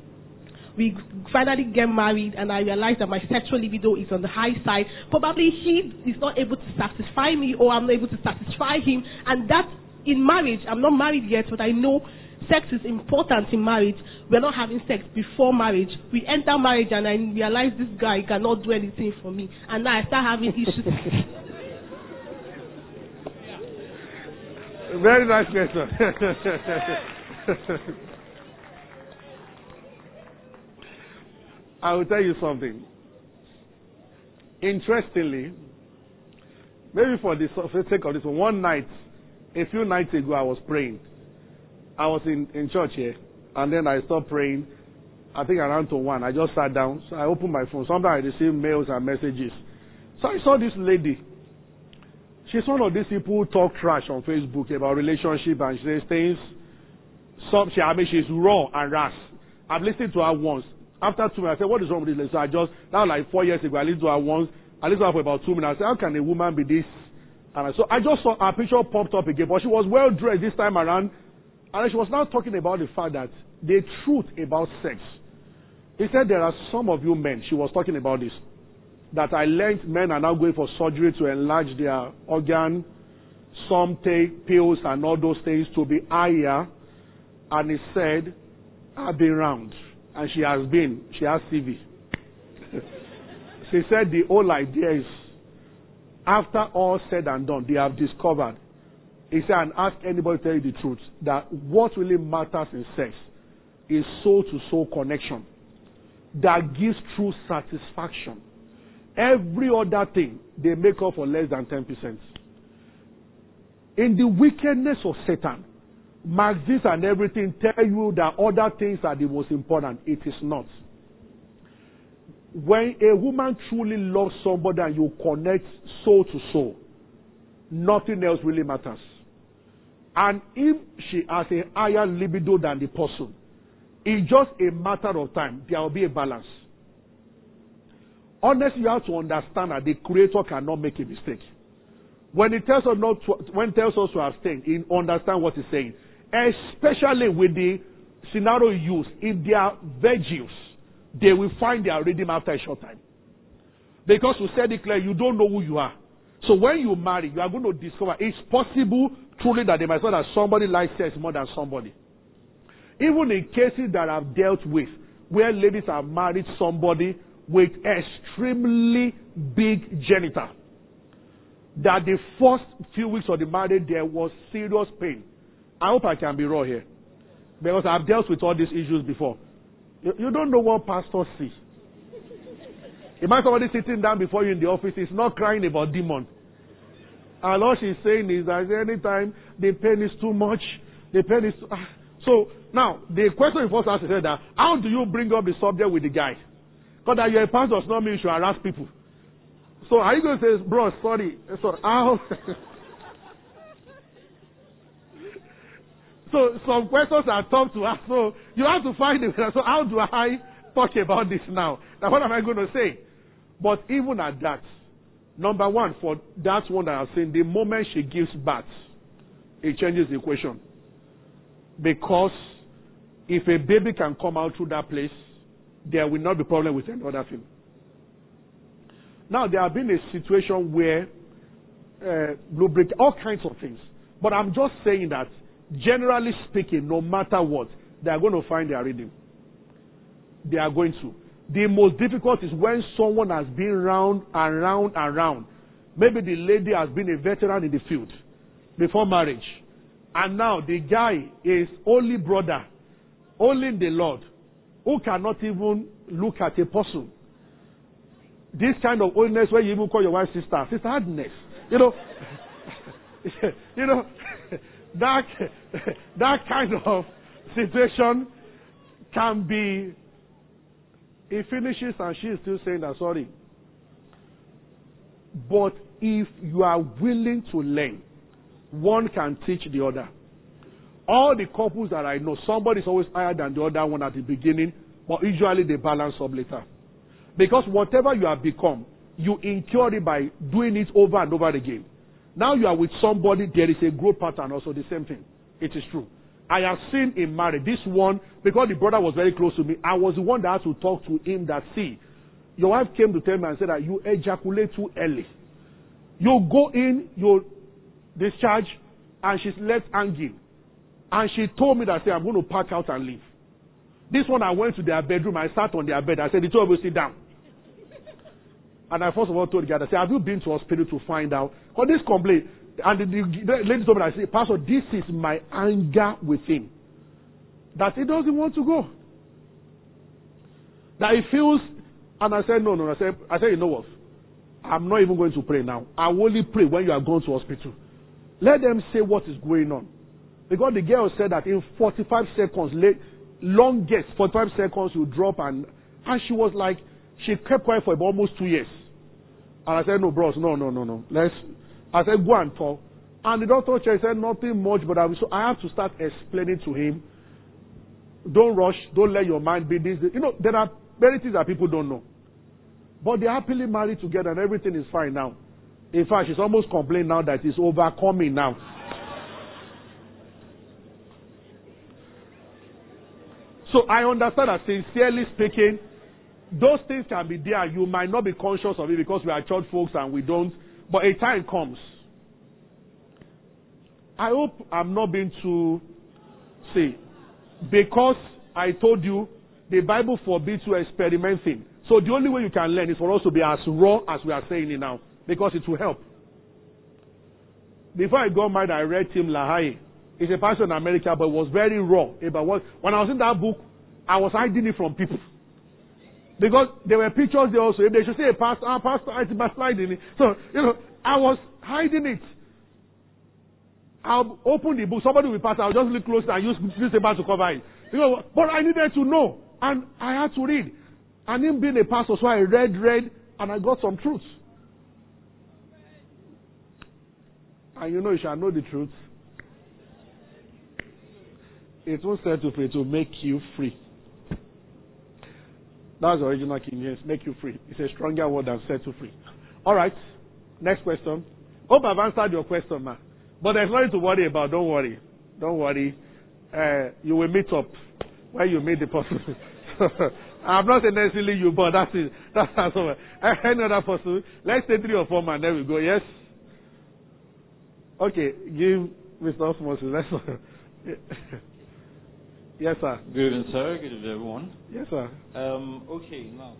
we finally get married and I realize that my sexual libido is on the high side. Probably he is not able to satisfy me or I'm not able to satisfy him. And that in marriage, I'm not married yet, but I know sex is important in marriage. We're not having sex before marriage. We enter marriage and I realize this guy cannot do anything for me. And now I start having issues. Very nice question. I will tell you something. Interestingly, maybe for the sake of this one, one night, a few nights ago, I was praying. I was in, in church here, and then I stopped praying. I think around to one. I just sat down. So I opened my phone. Sometimes I receive mails and messages. So I saw this lady. She's one of these people who talk trash on Facebook about relationship and she says things. Some, she, I mean, she's raw and rash. I've listened to her once. After two minutes, I said, What is wrong with this lady? So I just, now like four years ago, I listened to her once. I listened her for about two minutes. I said, How can a woman be this? And I, so I just saw her picture popped up again, but she was well dressed this time around. And she was now talking about the fact that the truth about sex. He said there are some of you men, she was talking about this, that I learned men are now going for surgery to enlarge their organ. Some take pills and all those things to be higher. And he said, I've been round. And she has been. She has CV. she said the whole idea is, after all said and done, they have discovered he said, and ask anybody to tell you the truth, that what really matters in sex is soul to soul connection that gives true satisfaction. Every other thing, they make up for less than 10%. In the wickedness of Satan, Marxists and everything tell you that other things are the most important. It is not. When a woman truly loves somebody and you connect soul to soul, nothing else really matters. And if she has a higher libido than the person, it's just a matter of time. There will be a balance. Honestly, you have to understand that the Creator cannot make a mistake. When he tells us not to, when he tells us to abstain, he understand what he's saying. Especially with the scenario used, if they are virgins, they will find their rhythm after a short time. Because you said it clear, you don't know who you are. So when you marry, you are going to discover it's possible truly that they might say that somebody likes sex more than somebody. Even in cases that I've dealt with, where ladies have married somebody with extremely big genital, that the first few weeks of the marriage there was serious pain. I hope I can be raw here. Because I've dealt with all these issues before. You, you don't know what pastors see. Imagine somebody sitting down before you in the office is not crying about demon. And all she's saying is that anytime the pain is too much, the pain is too, ah. so now the question you first ask is that how do you bring up the subject with the guy? Because that you're a pastor does not mean you should harass people. So are you going to say, bro, sorry, so how? so some questions are tough to ask. So you have to find it. So how do I talk about this now? Now what am I going to say? But even at that, Number one, for that one that I've seen, the moment she gives birth, it changes the equation. Because if a baby can come out through that place, there will not be problem with another thing. Now, there have been a situation where uh, lubricate, all kinds of things. But I'm just saying that, generally speaking, no matter what, they are going to find their rhythm. They are going to. The most difficult is when someone has been round and round and round. Maybe the lady has been a veteran in the field before marriage. And now the guy is only brother, only the Lord, who cannot even look at a person. this kind of oldness where you even call your wife sister, sister hardness. You know, you know, that that kind of situation can be. He finishes and she is still saying that sorry. But if you are willing to learn, one can teach the other. All the couples that I know, somebody is always higher than the other one at the beginning, but usually they balance up later. Because whatever you have become, you incur it by doing it over and over again. Now you are with somebody, there is a growth pattern also, the same thing. It is true. I have seen in marriage, this one, because the brother was very close to me, I was the one that had to talk to him that, see, your wife came to tell me and said that you ejaculate too early. You go in, you discharge, and she's left hanging. And she told me that, say, I'm going to pack out and leave. This one, I went to their bedroom, I sat on their bed, I said, the two of you sit down. And I first of all told the guy, I said, have you been to hospital to find out? Because this complaint, and the, the, the lady told me, I said, Pastor, this is my anger with him. That he doesn't want to go. That he feels, and I said, no, no, I said, I said, you know what? I'm not even going to pray now. I only pray when you are going to hospital. Let them say what is going on. Because the girl said that in 45 seconds, late, longest 45 seconds you drop and, and she was like, she kept quiet for almost two years. And I said, no, bros, no, no, no, no. Let's, I said, go and talk. And the doctor said nothing much, but I, so I have to start explaining to him, don't rush, don't let your mind be this. You know, there are many things that people don't know. But they're happily married together and everything is fine now. In fact, she's almost complaining now that it's overcoming now. So I understand that sincerely speaking, those things can be there. You might not be conscious of it because we are church folks and we don't. But a time comes. I hope I'm not being too say because I told you the Bible forbids you experimenting. So the only way you can learn is for us to be as raw as we are saying it now because it will help. Before I got married, I read Tim LaHaye. He's a pastor in America, but was very raw about what. When I was in that book, I was hiding it from people. Because there were pictures there also. If they should say a pastor, ah, pastor, it's backsliding. So, you know, I was hiding it. I'll open the book. Somebody will pass. I'll just look close and use newspaper to cover it. You know, but I needed to know. And I had to read. And him being a pastor, so I read, read, and I got some truths. And you know, you shall know the truth. It won't set you free, it will make you free. That's the original King James, make you free. It's a stronger word than set you free. All right, next question. Hope I've answered your question, ma. But there's nothing to worry about. Don't worry. Don't worry. Uh, you will meet up where you meet the person. I'm not saying necessarily you, but that's it. That's all. Any other person? Let's say three or four man. There we go. Yes. Okay. Give Mr. Osmosis. Let's. Yes, sir. Good evening, sir. Good evening, everyone. Yes, sir. Um, okay, now,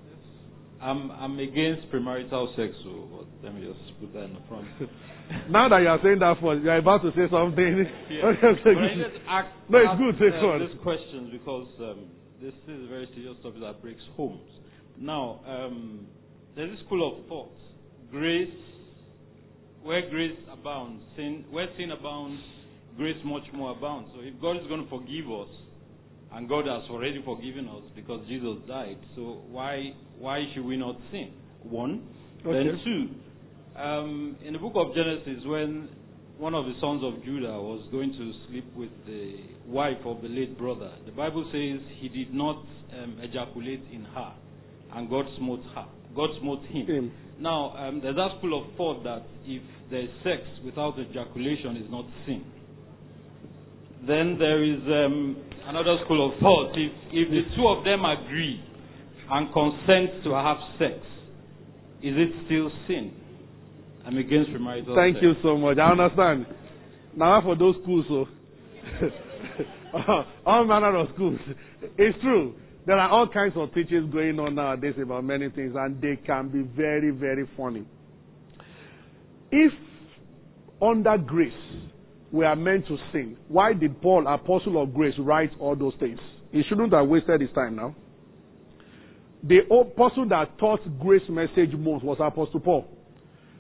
I'm, I'm against premarital sex, so but let me just put that in the front. now that you are saying that for you're about to say something. Yeah. but I just ask, no, it's ask, good. Take uh. These questions because um, this is a very serious topic that breaks homes. Now, um, there's a school of thought. Grace, where grace abounds, sin, where sin abounds, grace much more abounds. So if God is going to forgive us, and God has already forgiven us because Jesus died. So why why should we not sin? One. Okay. Then two. Um, in the book of Genesis, when one of the sons of Judah was going to sleep with the wife of the late brother, the Bible says he did not um, ejaculate in her, and God smote her. God smote him. Him. Now, um, there's that school of thought that if there's sex without ejaculation, is not sin. Then there is um, another school of thought. If, if the two of them agree and consent to have sex, is it still sin? I'm against premarital Thank sex. you so much. I understand. Now for those schools, oh. so all manner of schools. It's true. There are all kinds of teachings going on nowadays about many things, and they can be very, very funny. If under grace we are meant to sin, why did Paul, apostle of grace, write all those things? He shouldn't have wasted his time now. the person that taught grace message most was Apostle Paul.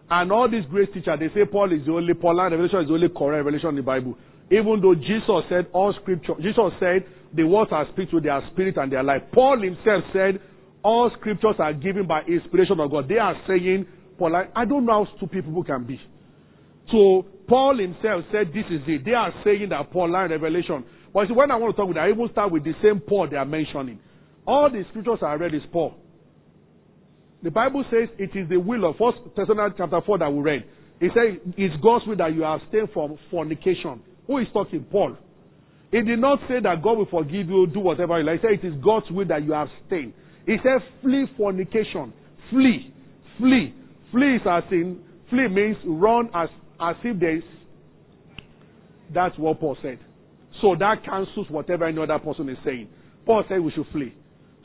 And all these grace teachers, they say Paul is the only, Paul and Revelation is the only correct revelation in the Bible. Even though Jesus said all scripture, Jesus said the words are speak to their spirit and their life. Paul himself said all scriptures are given by inspiration of God. They are saying, Paul, I, I don't know how stupid people can be. So Paul himself said this is it. They are saying that Paul line revelation. But see, when I want to talk with, I even start with the same Paul they are mentioning. All the scriptures I read is Paul. The Bible says it is the will of First Thessalonians chapter four that we read. It says it's God's will that you abstain from fornication. Who is talking? Paul. He did not say that God will forgive you, do whatever you like. He said it is God's will that you abstain. He said flee fornication. Flee. Flee. Flee is as in flee means run as as if there is that's what Paul said. So that cancels whatever another person is saying. Paul said we should flee.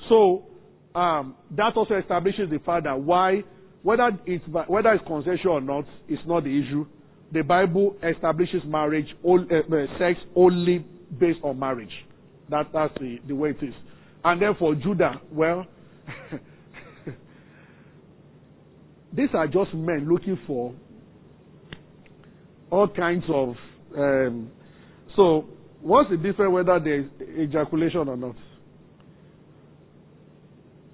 So um, that also establishes the fact that why, whether it's whether it's consensual or not, is not the issue. The Bible establishes marriage, uh, uh, sex only based on marriage. That, that's the, the way it is. And therefore, Judah, well, these are just men looking for all kinds of. Um, so, what's the difference whether there is ejaculation or not?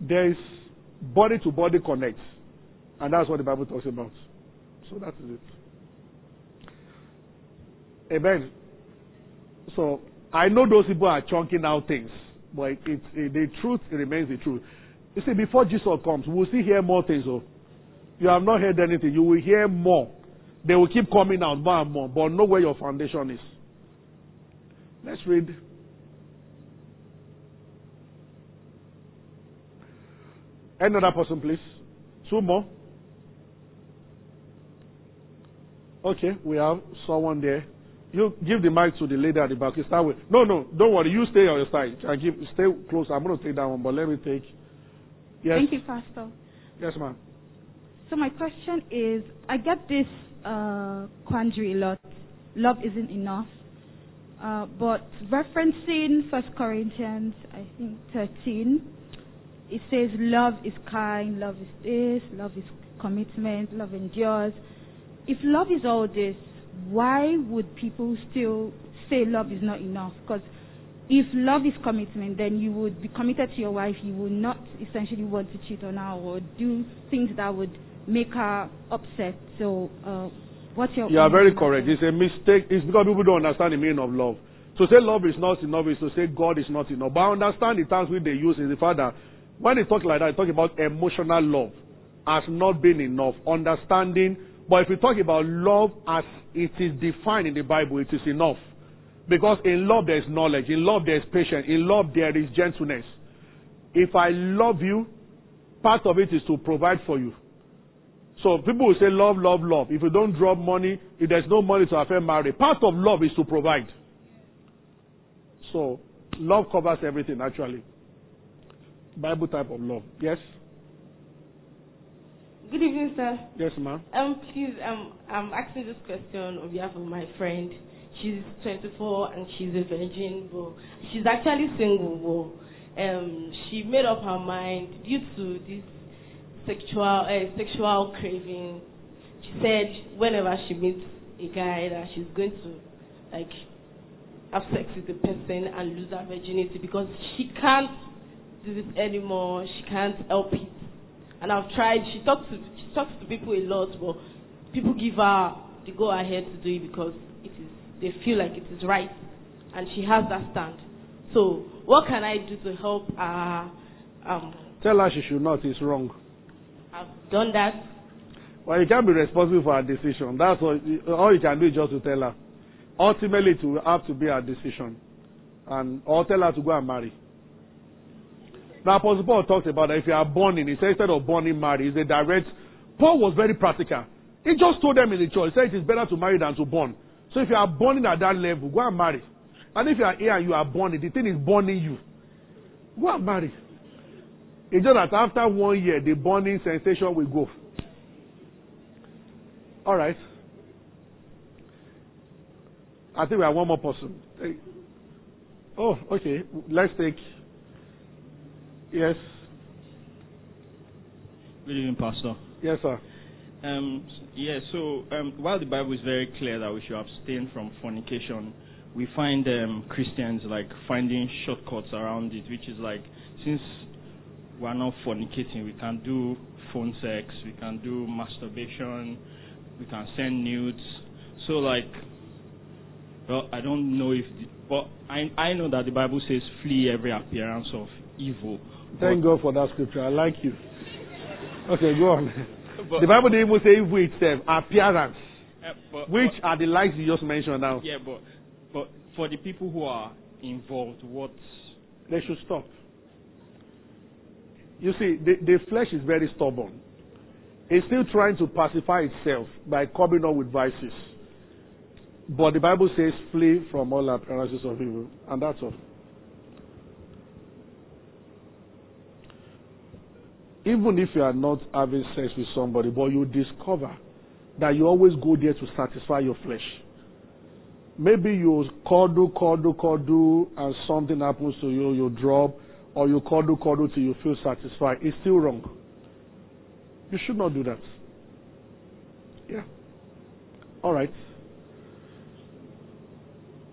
There is body to body connect, and that's what the Bible talks about. So that is it. Amen. So I know those people are chunking out things, but it, it, the truth remains the truth. You see, before Jesus comes, we'll still hear more things. Oh, you have not heard anything. You will hear more. They will keep coming out more and more, but know where your foundation is. Let's read. Another person, please. Two more. Okay, we have someone there. You give the mic to the lady at the back. You start with. No, no, don't worry. You stay on your side. I give. Stay close. I'm going to take that one, but let me take. Yes. Thank you, Pastor. Yes, ma'am. So my question is, I get this uh, quandary a lot. Love isn't enough. Uh, but referencing First Corinthians, I think 13, it says love is kind, love is this, love is commitment, love endures. If love is all this, why would people still say love is not enough? Because if love is commitment, then you would be committed to your wife. You would not essentially want to cheat on her or do things that would make her upset. So, uh, what's your? You are very correct. It's a mistake. It's because people don't understand the meaning of love. To say love is not enough is to say God is not enough. But I understand the terms which they use is the fact that when they talk like that, they talk about emotional love as not being enough, understanding. But if we talk about love as it is defined in the Bible, it is enough. Because in love there is knowledge, in love there is patience, in love there is gentleness. If I love you, part of it is to provide for you. So people will say love, love, love. If you don't drop money, if there's no money to affect marriage, part of love is to provide. So love covers everything actually. Bible type of love. Yes? Good evening, sir. Yes, ma'am. Um, please, um, I'm asking this question on behalf of my friend. She's 24 and she's a virgin, but she's actually single. But um, she made up her mind due to this sexual uh, sexual craving. She said whenever she meets a guy that she's going to like have sex with the person and lose her virginity because she can't do this anymore. She can't help it. And I've tried. She talks to she talks to people a lot, but people give her the go ahead to do it because it is they feel like it is right, and she has that stand. So what can I do to help her? Um, Tell her she should not. It's wrong. I've done that. Well, you can't be responsible for her decision. That's all. All you can do is just to tell her. Ultimately, it will have to be her decision, and or tell her to go and marry. Now, Apostle Paul talks about that if you are born in, he said instead of born in marry, it's a direct. Paul was very practical. He just told them in the church, he said it is better to marry than to born. So if you are born in at that level, go and marry. And if you are here and you are born, in the thing is born in you. Go and marry. It's just that after one year, the bonding sensation will go. All right. I think we have one more person. Oh, okay. Let's take. Yes. Good evening, Pastor. Yes, sir. Um, yeah, so um, while the Bible is very clear that we should abstain from fornication, we find um, Christians like finding shortcuts around it, which is like since we're not fornicating, we can do phone sex, we can do masturbation, we can send nudes. So like, well, I don't know if, the, but I I know that the Bible says flee every appearance of evil. Thank God for that scripture. I like you. Okay, go on. But- the Bible didn't even say evil itself, appearance, Uh, but, which but- are the likes you just mentioned now. yeah, but but for the people who are involved, what? They should stop. You see, the, the flesh is very stubborn. It's still trying to pacify itself by coming up with vices. But the Bible says, flee from all appearances of evil. And that's all. Even if you are not having sex with somebody, but you discover that you always go there to satisfy your flesh. Maybe you cuddle, cuddle, cuddle, and something happens to you, you drop, or you cuddle, cuddle till you feel satisfied. It's still wrong. You should not do that. Yeah. All right.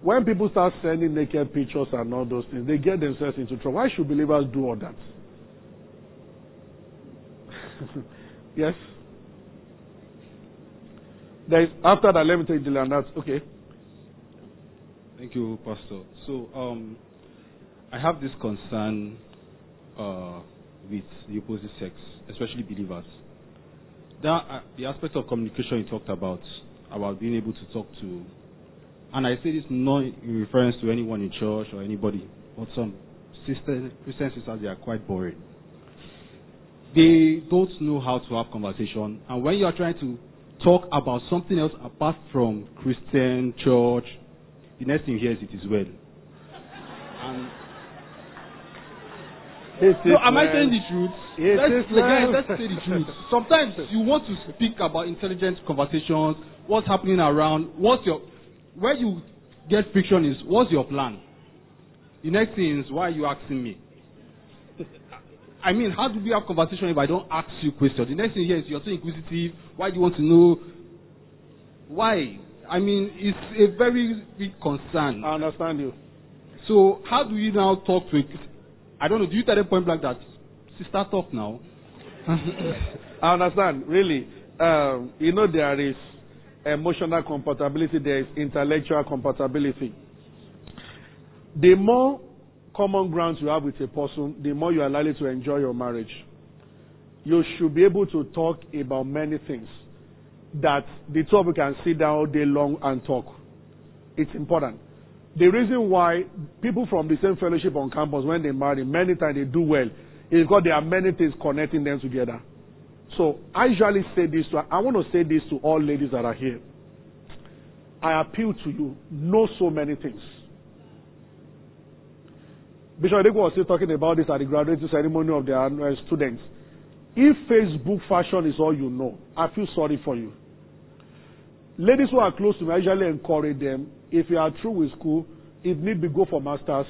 When people start sending naked pictures and all those things, they get themselves into trouble. Why should believers do all that? yes? There is, after that, let me take the and that's okay. Thank you, Pastor. So, um, I have this concern uh, with the opposite sex, especially believers. Are, uh, the aspect of communication you talked about, about being able to talk to, and I say this not in reference to anyone in church or anybody, but some sister, Christian sisters, they are quite boring. They don't know how to have conversation, and when you are trying to talk about something else apart from Christian church, the next thing you hear is it is well. And no, am I saying the truth? It let's, again, let's say the truth. Sometimes you want to speak about intelligent conversations, what's happening around, what's your, where you get friction is, what's your plan? The next thing is, why are you asking me? I mean, how do we have conversation if I don't ask you questions? The next thing here is you're so inquisitive. Why do you want to know? Why? I mean, it's a very big concern. I understand you. So how do you now talk to it? I don't know. Do you tell them point blank that sister talk now? I understand, really. Um, you know, there is emotional compatibility, there is intellectual compatibility. The more common grounds you have with a person, the more you are likely to enjoy your marriage. You should be able to talk about many things that the two of you can sit down all day long and talk. It's important. The reason why people from the same fellowship on campus, when they marry, many times they do well, is because there are many things connecting them together. So I usually say this to, I want to say this to all ladies that are here. I appeal to you, know so many things. Bishop Adeko was still talking about this at the graduation ceremony of the uh, students. If Facebook fashion is all you know, I feel sorry for you. Ladies who are close to me, I usually encourage them. If you are through with school, if need be, go for masters.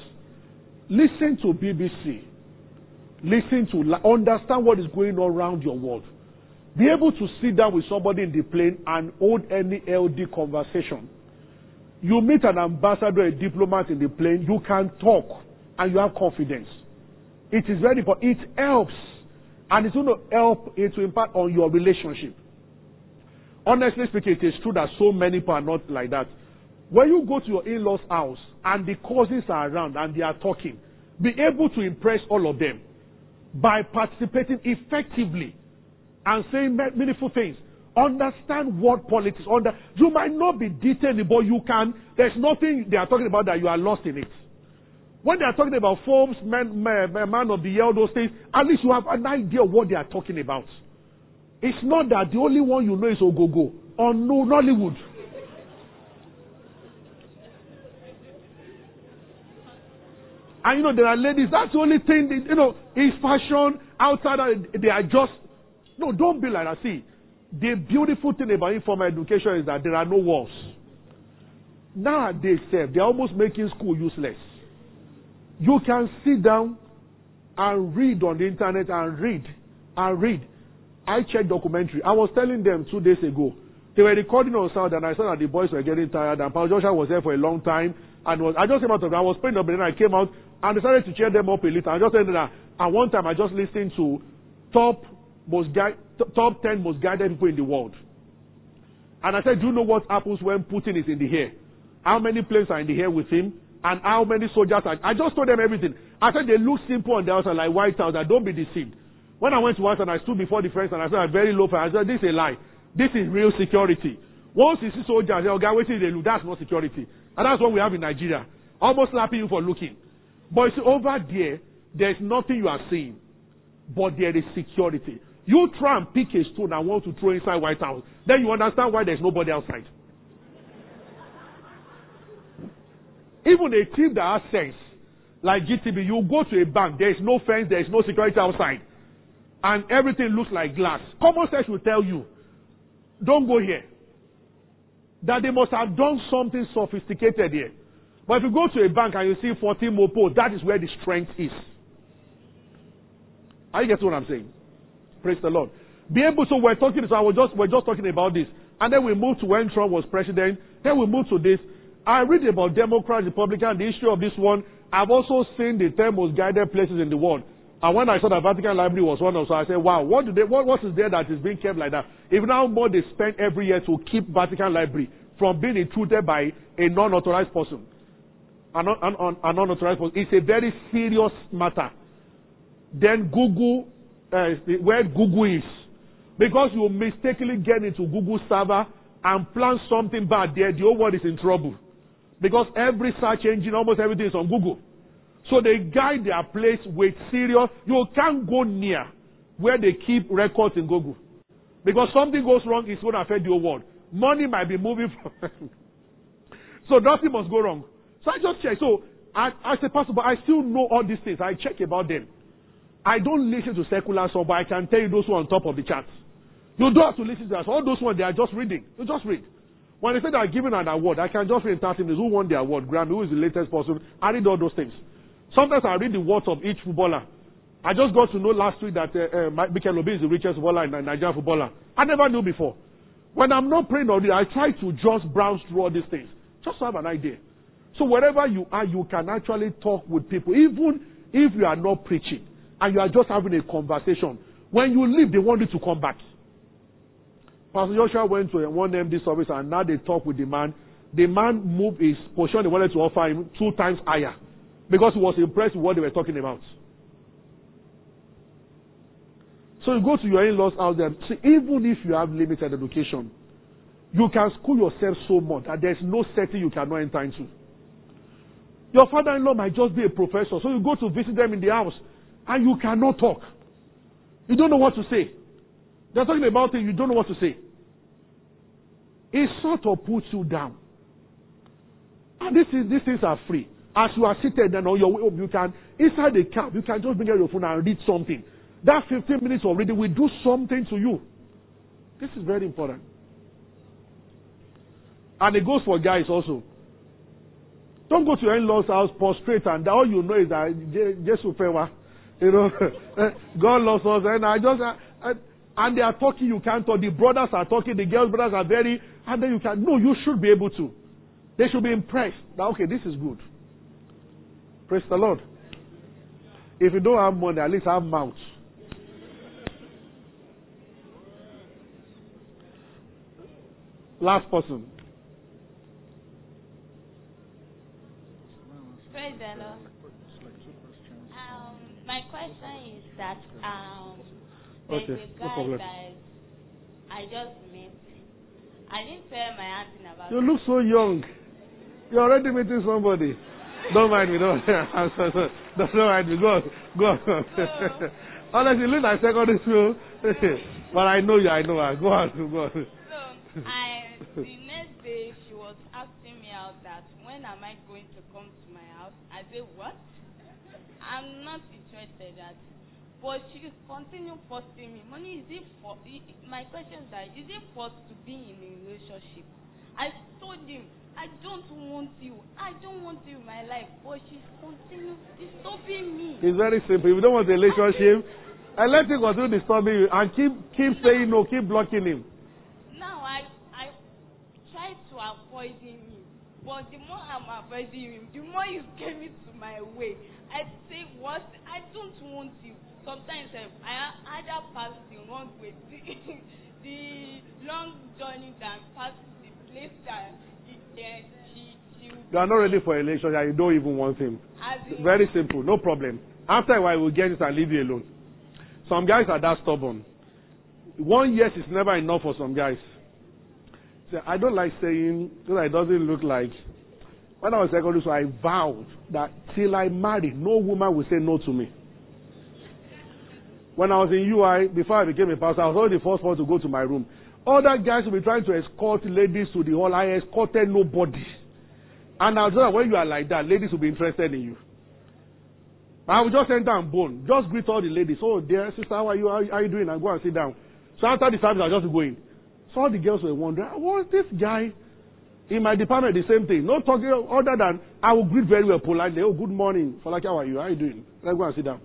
Listen to BBC. Listen to, understand what is going on around your world. Be able to sit down with somebody in the plane and hold any LD conversation. You meet an ambassador, a diplomat in the plane, you can talk and you have confidence. It is very important. It helps. And it's going to help it to impact on your relationship. Honestly speaking, it is true that so many people are not like that. When you go to your in law's house and the cousins are around and they are talking, be able to impress all of them by participating effectively and saying me- meaningful things. Understand what politics under. You might not be detailed, but you can. There's nothing they are talking about that you are lost in it. When they are talking about forms, man, man, man of the year, those things, at least you have an idea of what they are talking about. It's not that the only one you know is Ogogo or no Nollywood. And you know, there are ladies, that's the only thing, that, you know, is fashion outside, they are just, no, don't be like that. See, the beautiful thing about informal education is that there are no walls. Nowadays, they're almost making school useless. You can sit down and read on the internet and read and read. I checked documentary. I was telling them two days ago. They were recording on sound, and I saw that the boys were getting tired, and Paul Joshua was there for a long time. And was, I just came out of I was praying and then I came out and decided to cheer them up a little. I just said that. And one time I just listened to top most gui- top ten most guided people in the world. And I said, Do you know what happens when Putin is in the air? How many planes are in the air with him? And how many soldiers are. I just told them everything. I said, They look simple on the outside, like White House. I don't be deceived. When I went to White House, I stood before the friends and I said, I'm very low. I said, This is a lie. This is real security. Once you see soldiers, they'll get waiting, they look. That's not security. And that's what we have in Nigeria. Almost slapping you for looking. But over there, there's nothing you are seeing. But there is security. You try and pick a stone and want to throw inside White House. Then you understand why there's nobody outside. Even a team that has sense, like GTB, you go to a bank, there is no fence, there is no security outside. And everything looks like glass. Common sense will tell you, don't go here. That they must have done something sophisticated here. But if you go to a bank and you see 14 mopo, that is where the strength is. Are you getting what I'm saying? Praise the Lord. Be able to, we're talking, so I was just, we're just talking about this. And then we moved to when Trump was president. Then we moved to this. I read about Democrats, Republicans, the issue of this one. I've also seen the 10 most guided places in the world. And when I saw the Vatican Library was one of, so I said, wow, what do they, what, what is there that is being kept like that? Even how more they spend every year to keep Vatican Library from being intruded by a non-authorized person. An, unauthorized person. It's a very serious matter. Then Google, uh, where Google is. Because you mistakenly get into Google server and plan something bad there, the whole world is in trouble. Because every search engine, almost everything is on Google. So they guide their place with serious. You can't go near where they keep records in Google. Because something goes wrong, it's going to affect the whole world. Money might be moving from. so nothing must go wrong. So I just check. So I, I say, Pastor, but I still know all these things. I check about them. I don't listen to secular songs, but I can tell you those who are on top of the charts. You don't have to listen to us. All those ones, they are just reading. You just read. When they say they are giving an award, I can just read in 30 minutes who won the award, Grammy, who is the latest person. I read all those things. Sometimes I read the words of each footballer. I just got to know last week that uh, uh, Mikel Obi is the richest footballer in Nigerian footballer. I never knew before. When I'm not praying on it, I try to just browse through all these things. Just to have an idea. So wherever you are, you can actually talk with people, even if you are not preaching and you are just having a conversation. When you leave, they want you to come back. Pastor Joshua went to one MD service and now they talk with the man. The man moved his portion they wanted to offer him two times higher because he was impressed with what they were talking about. So you go to your in-laws house there. See, even if you have limited education, you can school yourself so much that there's no setting you cannot enter into. Your father-in-law might just be a professor, so you go to visit them in the house and you cannot talk. You don't know what to say. They're talking about it, you don't know what to say. It sort of puts you down. And this is, these things are free. As you are seated and on your way home, you can, inside the cab, you can just bring out your phone and read something. That 15 minutes reading will do something to you. This is very important. And it goes for guys also. Don't go to your in-laws house, prostrate, and all you know is that Jesus favor. You know, eh, God loves us, and I just, I, and they are talking, you can't talk. The brothers are talking, the girls' brothers are very, and then you can, no, you should be able to. They should be impressed that, okay, this is good. Praise the Lord. If you don't have money, at least have mouth. Last person. Praise the Um, my question is that um, there's Okay, a guy problem. that I just met. I didn't tell my auntie about You look so young. You're already meeting somebody. Don't mind me. Don't, I'm sorry, sorry. Don't, don't mind me. Go on. Go on. Honestly, you look like secondary school. but I know you. I know her. Go on. Go on. So I the next day she was asking me out that when am I going to come to my I said what? I'm not interested that. But she continued forcing me. Money is it for my question is that is it forced to be in a relationship? I told him I don't want you. I don't want you in my life. But she's continuing disturbing me. It's very simple. If you don't want a relationship, And let him continue disturbing you and keep keep saying no, keep blocking him. Now I I try to avoid him, but the more I'm avoiding him, the more he's to my way. I say what I don't want you. Sometimes eh, I either pass the wrong way, the, the long journey than pass the place that he, then she she. You are not ready for a relationship and you don't even want him. Very simple, no problem. After a while, we'll get it and leave you alone. Some guys are that stubborn. One year is never enough for some guys. So I don't like saying that it doesn't look like. When I was secondary school, I vowed that till I marry, no woman will say no to me. When I was in UI, before I became a pastor, I was always the first one to go to my room. Other guys will be trying to escort ladies to the hall. I escorted nobody. And I was that when you are like that, ladies will be interested in you. I will just enter and bone. Just greet all the ladies. Oh, dear sister, how are you? How are you doing? And go and sit down. So after the service, I'll just go in. So all the girls were wondering, what's this guy? In my department, the same thing. No talking other than I will greet very well politely. Oh, good morning. Like, how are you? How are you doing? Let's go and sit down.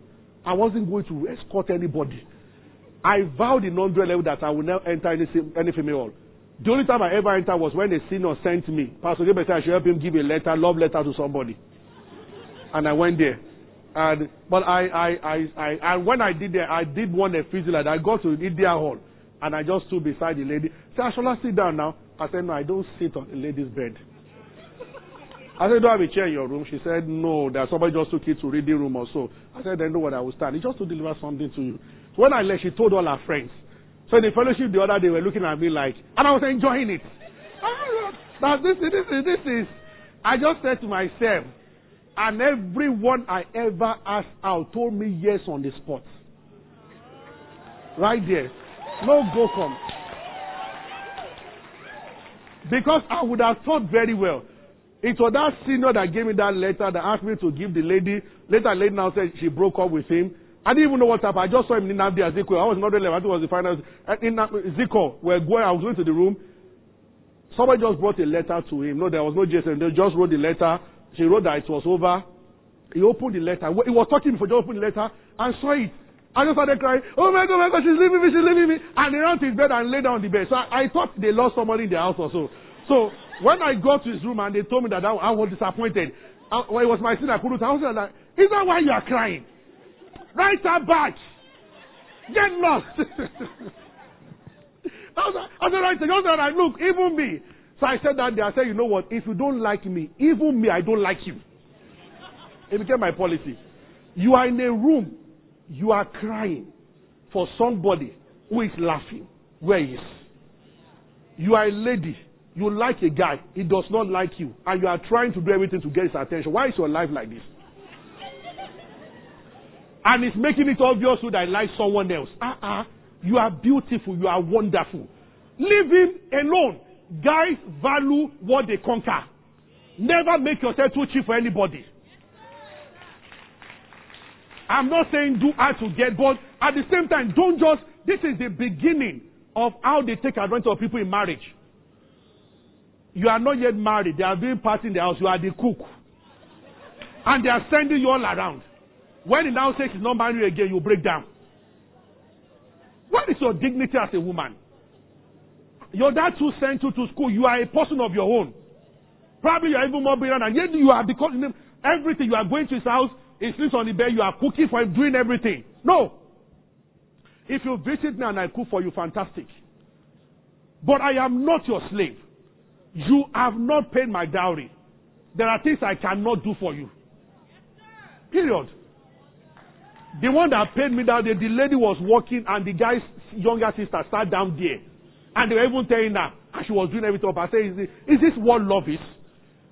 I wasn't going to escort anybody. I vowed in 100 level that I will never enter any, any female hall. The only time I ever entered was when a senior sent me. Pastor Gabriel said I should help him give a letter, love letter to somebody. And I went there. And but I, I, I, I, and when I did that, I did one a physical. I got to Idia Hall, and I just stood beside the lady. Said, "Shall I sit down now?" I said, "No, I don't sit on a lady's bed." I said, "Do I have a chair in your room?" She said, "No, there's somebody just took it to reading room or so." I said, "Then know what I will stand. It's just to deliver something to you." So when I left, she told all her friends. So in the fellowship the other day, were looking at me like, and I was enjoying it. Now this, is- this is this is. I just said to myself, and everyone I ever asked out told me yes on the spot. Right there. No go come. Because I would have thought very well. It was that senior that gave me that letter that asked me to give the lady. Later, lady now said she broke up with him. I didn't even know what happened. I just saw him in Nnamdi Azikiwe. I was not relevant. I think it was the final. uh, In Zico, we're going, I was going to the room. Somebody just brought a letter to him. No, there was no Jason. They just wrote the letter. She wrote that it was over. He opened the letter. He was talking before he opened the letter and saw it. I just started crying. Oh my God, my God, she's leaving me, she's leaving me. And he ran to his bed and lay down on the bed. So I, I thought they lost somebody in the house or so. So when I got to his room and they told me that I, I was disappointed, uh, when it was my sin, I couldn't. I was like, is that why you are crying? Write her back. Get lost. I was like, I said, right, I like, look, even me. So I said that day, I said, you know what? If you don't like me, even me, I don't like you. It became my policy. You are in a room, you are crying for somebody who is laughing Where is? You are a lady, you like a guy, he does not like you, and you are trying to do everything to get his attention. Why is your life like this? And it's making it obvious that I like someone else. Uh-uh. You are beautiful, you are wonderful. Leave him alone. Guys value what they conquer. Never make yourself too cheap for anybody. I'm not saying do hard to get, but at the same time, don't just. This is the beginning of how they take advantage of people in marriage. You are not yet married. They are doing party in the house. You are the cook. And they are sending you all around. When he now says he's not married again, you break down. What is your dignity as a woman? Your dad who sent you to school. You are a person of your own. Probably you are even more brilliant, and yet you are because everything you are going to his house. He sleeps on the bed. You are cooking for him, doing everything. No. If you visit me and I cook for you, fantastic. But I am not your slave. You have not paid my dowry. There are things I cannot do for you. Period. The one that paid me that day, the lady was walking and the guy's younger sister sat down there. And they were even telling her, and she was doing everything up. I said, is this, is this what love is?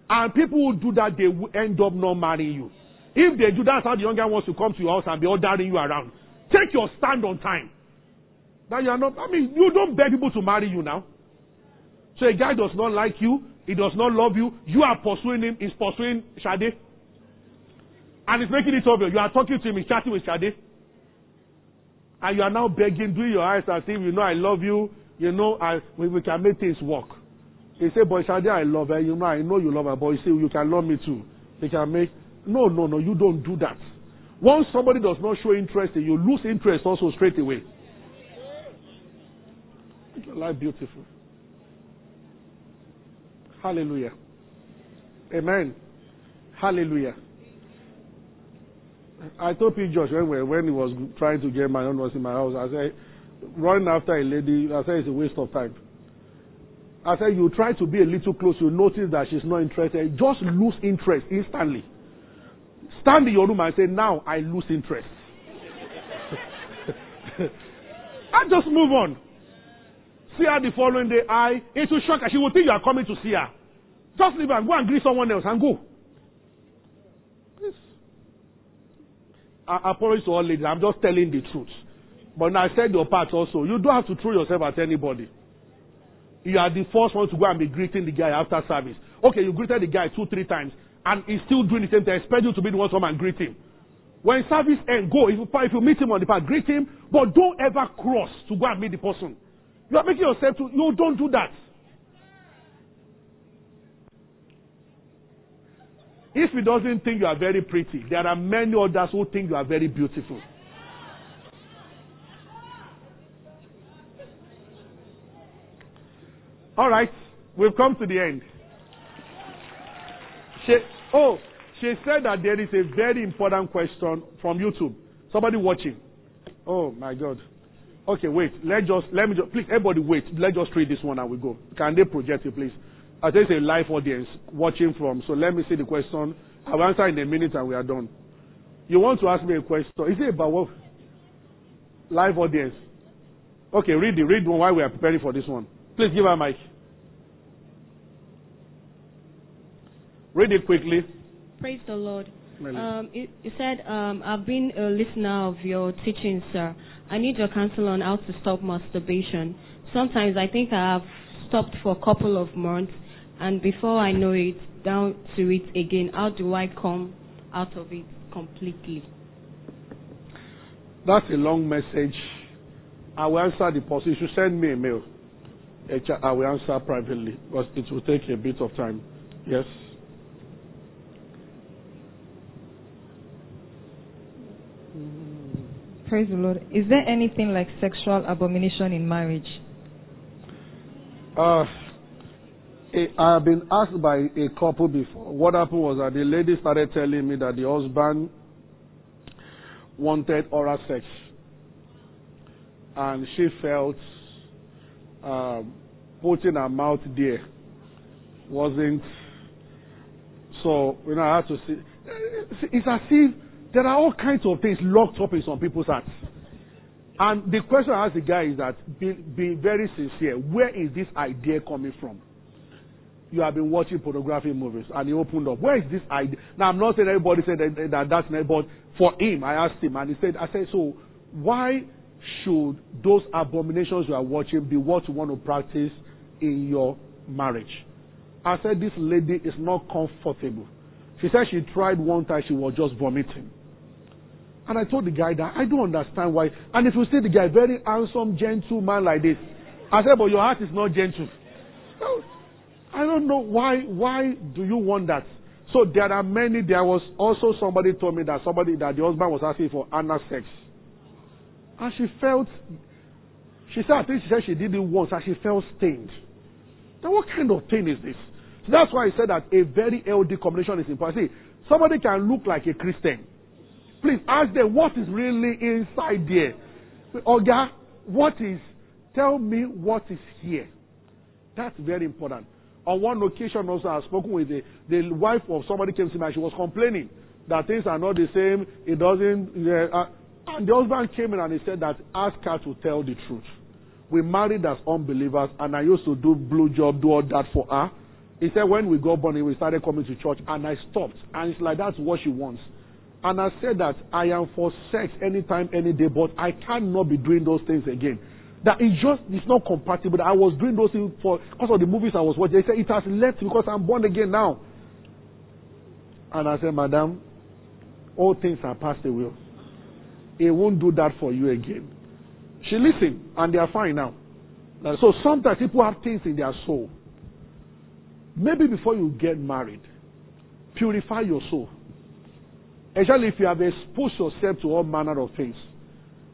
And people who do that, they will end up not marrying you. If they do, that's how the younger wants to come to your house and be ordering you around. Take your stand on time. That you are not, I mean, you don't beg people to marry you now. So a guy does not like you, he does not love you, you are pursuing him, he's pursuing Shade. And he's making it obvious. You are talking to him, he's chatting with Shade. And you are now begging, doing your eyes as if you know I love you, you know, I, we, we can make things work. He said, Boy Shade, I love her. You know, I know you love her, but you say you can love me too. They can make no, no, no, you don't do that. Once somebody does not show interest, you lose interest also straight away. Make your life beautiful. Hallelujah. Amen. Hallelujah. I told P. Josh when, when he was trying to get my own was in my house, I said, running after a lady, I said it's a waste of time. I said, you try to be a little close, you notice that she's not interested. Just lose interest instantly. Stand in your room and say, now I lose interest. I just move on. See her the following day, I, it will shock her. She will think you are coming to see her. Just leave her, go and greet someone else and go. Please. I apologize to all ladies. I'm just telling the truth. But now I said your part also. You don't have to throw yourself at anybody. You are the first one to go and be greeting the guy after service. Okay, you greeted the guy two, three times, and he's still doing the same thing. I expect you to be the one to come and greet him. When service ends, go. If you, if you meet him on the path, greet him, but don't ever cross to go and meet the person. You are making yourself to, no, don't do that. If he doesn't think you are very pretty, there are many others who think you are very beautiful. All right, we've come to the end. Oh, she said that there is a very important question from YouTube. Somebody watching. Oh my God. Okay, wait. Let just let me just please everybody wait. Let's just read this one and we go. Can they project it, please? I think it's a live audience watching from. So let me see the question. I'll answer in a minute and we are done. You want to ask me a question? Is it about what? Live audience. Okay, read the Read one while we are preparing for this one. Please give her a mic. Read it quickly. Praise the Lord. Um, it, it said, um, I've been a listener of your teaching, sir. I need your counsel on how to stop masturbation. Sometimes I think I have stopped for a couple of months, and before I know it, down to it again. How do I come out of it completely? That's a long message. I will answer the post. You should send me a mail. I will answer privately because it will take a bit of time. Yes. Praise the Lord. Is there anything like sexual abomination in marriage? Uh, I have been asked by a couple before. What happened was that the lady started telling me that the husband wanted oral sex. And she felt um, putting her mouth there wasn't. So, you know, I had to see. It's as if there are all kinds of things locked up in some people's hearts. And the question I ask the guy is that be, be very sincere. Where is this idea coming from? You have been watching pornography movies and he opened up. Where is this idea? Now, I'm not saying everybody said that, that that's not, but for him, I asked him and he said, I said, so why should those abominations you are watching be what you want to practice in your marriage? I said, this lady is not comfortable. She said she tried one time, she was just vomiting. And I told the guy that I don't understand why. And if you see the guy, very handsome, gentle man like this, I said, but your heart is not gentle. I don't know why. Why do you want that? So there are many. There was also somebody told me that somebody that the husband was asking for anal sex, and she felt. She said, I think she said she did it once, and she felt stained. Now, what kind of thing is this? So that's why I said that a very healthy combination is important. See, somebody can look like a Christian. Please ask them what is really inside there. Oga, what is, tell me what is here. That's very important. On one occasion also, I've spoken with the, the wife of somebody came to me and she was complaining that things are not the same. It doesn't, uh, and the husband came in and he said that ask her to tell the truth. We married as unbelievers and I used to do blue job, do all that for her. He said when we got born, we started coming to church and I stopped. And it's like that's what she wants. And I said that I am for sex anytime, any day, but I cannot be doing those things again. That it just it's not compatible. I was doing those things for because of the movies I was watching. They said it has left because I'm born again now. And I said, Madam, all things are passed away. It won't do that for you again. She listened, and they are fine now. So sometimes people have things in their soul. Maybe before you get married, purify your soul. Especially if you have exposed yourself to all manner of things,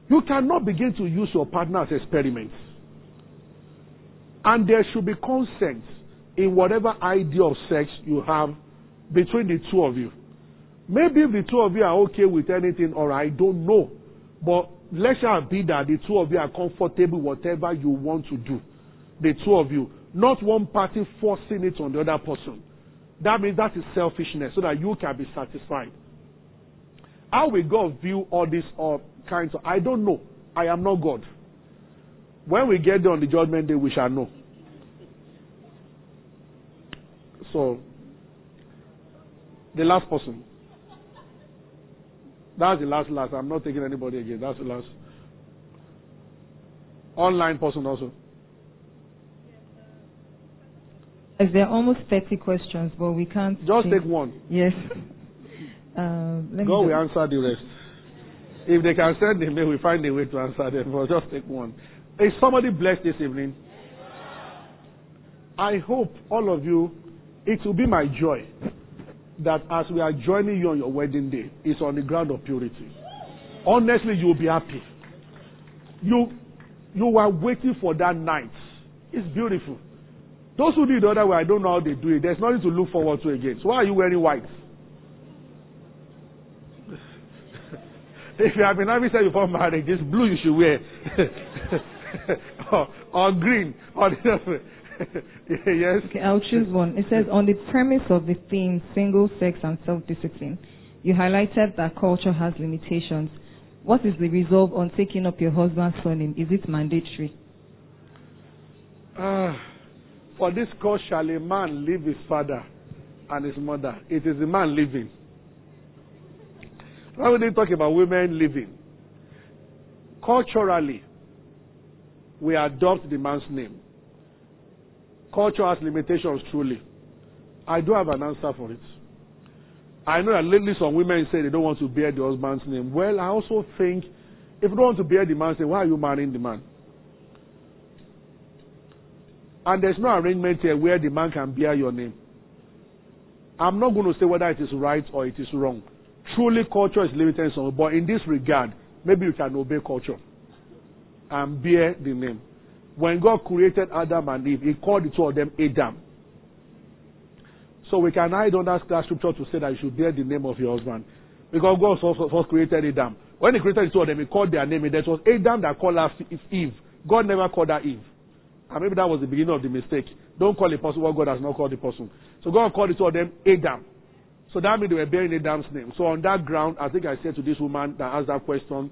you cannot begin to use your partner as experiments. And there should be consent in whatever idea of sex you have between the two of you. Maybe if the two of you are okay with anything, or I don't know. But let shall be that the two of you are comfortable whatever you want to do. The two of you. Not one party forcing it on the other person. That means that is selfishness so that you can be satisfied. How will God view all these uh, kinds of I don't know. I am not God. When we get there on the judgment day, we shall know. So, the last person. That's the last last. I'm not taking anybody again. That's the last. Online person also. As there are almost 30 questions, but we can't. Just take one. Yes. Um, let me God will answer the rest. If they can send the mail, we find a way to answer them. But just take one. Is somebody blessed this evening? I hope all of you, it will be my joy that as we are joining you on your wedding day, it's on the ground of purity. Honestly, you will be happy. You, you are waiting for that night. It's beautiful. Those who do it the other way, I don't know how they do it. There's nothing to look forward to again. So why are you wearing white? If you have been having sex before marriage, it's blue you should wear. or, or green. Or yes. Okay, I'll choose one. It says, on the premise of the theme single sex and self-discipline, you highlighted that culture has limitations. What is the resolve on taking up your husband's surname? Is it mandatory? Ah, for this cause shall a man leave his father and his mother. It is the man living. Why would they talk about women living? Culturally, we adopt the man's name. Culture has limitations, truly. I do have an answer for it. I know that lately some women say they don't want to bear the husband's name. Well, I also think if you don't want to bear the man's name, why are you marrying the man? And there's no arrangement here where the man can bear your name. I'm not going to say whether it is right or it is wrong. Truly, culture is limited in some but in this regard, maybe you can obey culture and bear the name. When God created Adam and Eve, He called the two of them Adam. So we can hide under that scripture to say that you should bear the name of your husband. Because God first, created Adam. When He created the two of them, He called their name, and that was Adam that called her Eve. God never called her Eve. And maybe that was the beginning of the mistake. Don't call a person what God has not called the person. So God called the two of them Adam. So that means they were bearing Adam's name. So on that ground, I think I said to this woman that asked that question,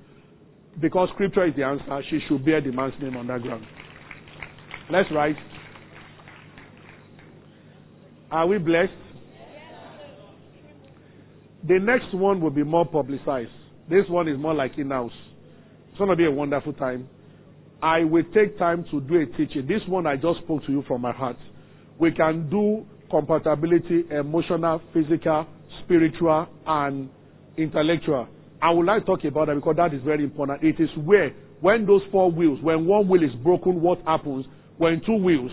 because scripture is the answer, she should bear the man's name on that ground. Let's write. Are we blessed? The next one will be more publicized. This one is more like in-house. It's going to be a wonderful time. I will take time to do a teaching. This one I just spoke to you from my heart. We can do compatibility, emotional, physical, spiritual, and intellectual. I would like to talk about that because that is very important. It is where, when those four wheels, when one wheel is broken, what happens? When two wheels,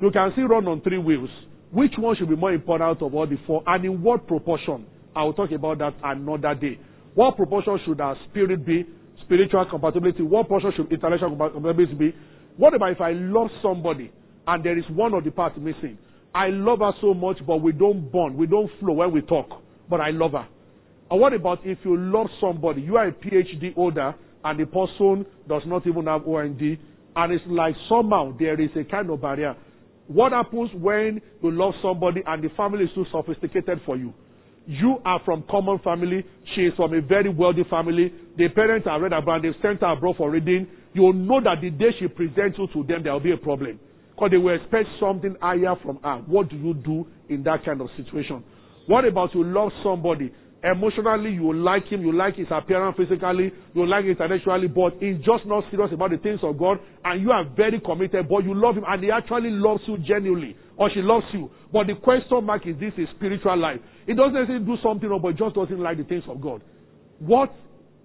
you can see run on three wheels. Which one should be more important out of all the four, and in what proportion? I will talk about that another day. What proportion should our spirit be? Spiritual compatibility. What proportion should intellectual compatibility be? What about if I love somebody and there is one of the parts missing? I love her so much, but we don't bond, we don't flow when we talk, but I love her. And what about if you love somebody, you are a PhD holder, and the person does not even have OND, and it's like somehow there is a kind of barrier. What happens when you love somebody and the family is too sophisticated for you? You are from common family. She is from a very wealthy family. The parents are read about. They've sent her abroad for reading. You will know that the day she presents you to them, there will be a problem. Because they will expect something higher from her. What do you do in that kind of situation? What about you love somebody? Emotionally, you like him, you like his appearance physically, you like him intellectually, but he's just not serious about the things of God, and you are very committed, but you love him, and he actually loves you genuinely, or she loves you. But the question mark is this is spiritual life. He doesn't necessarily do something, wrong, but just doesn't like the things of God. What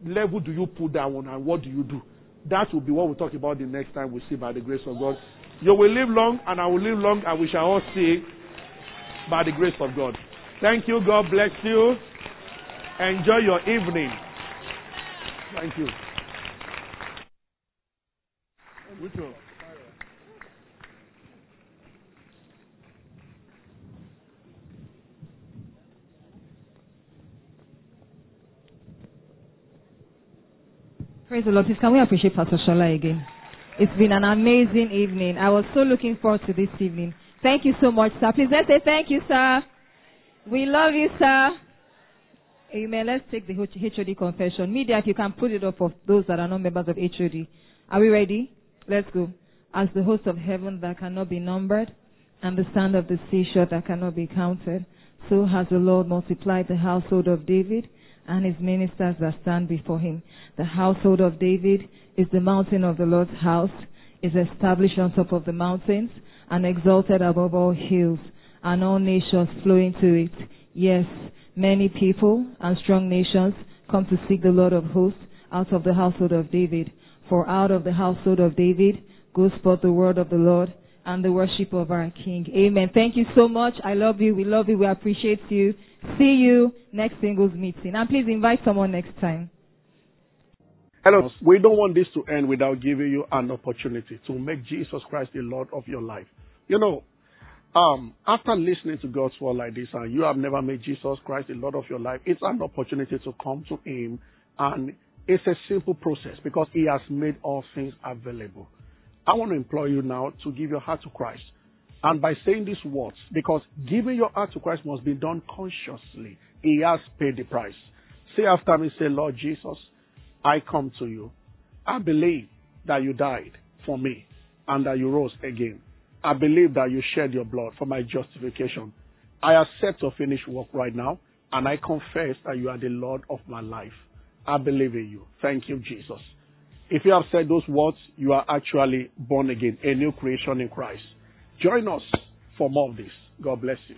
level do you put that on, and what do you do? That will be what we'll talk about the next time we see by the grace of God. You will live long, and I will live long, and we shall all see by the grace of God. Thank you. God bless you. Enjoy your evening. Thank you. Praise the Lord. Please, can we appreciate Pastor Sola again? It's been an amazing evening. I was so looking forward to this evening. Thank you so much, sir. Please let's say thank you, sir. We love you, sir. Amen. Let's take the HOD confession. Media, if you can put it up for those that are not members of HOD. Are we ready? Let's go. As the host of heaven that cannot be numbered, and the sand of the seashore that cannot be counted, so has the Lord multiplied the household of David and his ministers that stand before him. The household of David is the mountain of the Lord's house, is established on top of the mountains, and exalted above all hills, and all nations flow into it. Yes, many people and strong nations come to seek the Lord of hosts out of the household of David. For out of the household of David goes forth the word of the Lord and the worship of our King. Amen. Thank you so much. I love you. We love you. We appreciate you. See you next singles meeting. And please invite someone next time. Hello. We don't want this to end without giving you an opportunity to make Jesus Christ the Lord of your life. You know, um, after listening to God's word like this and you have never made Jesus Christ the Lord of your life, it's an opportunity to come to Him and it's a simple process because He has made all things available. I want to implore you now to give your heart to Christ. And by saying these words, because giving your heart to Christ must be done consciously, He has paid the price. Say after me, say, Lord Jesus, I come to you. I believe that you died for me and that you rose again. I believe that you shed your blood for my justification. I accept your finished work right now, and I confess that you are the Lord of my life. I believe in you. Thank you, Jesus. If you have said those words, you are actually born again, a new creation in Christ. Join us for more of this. God bless you.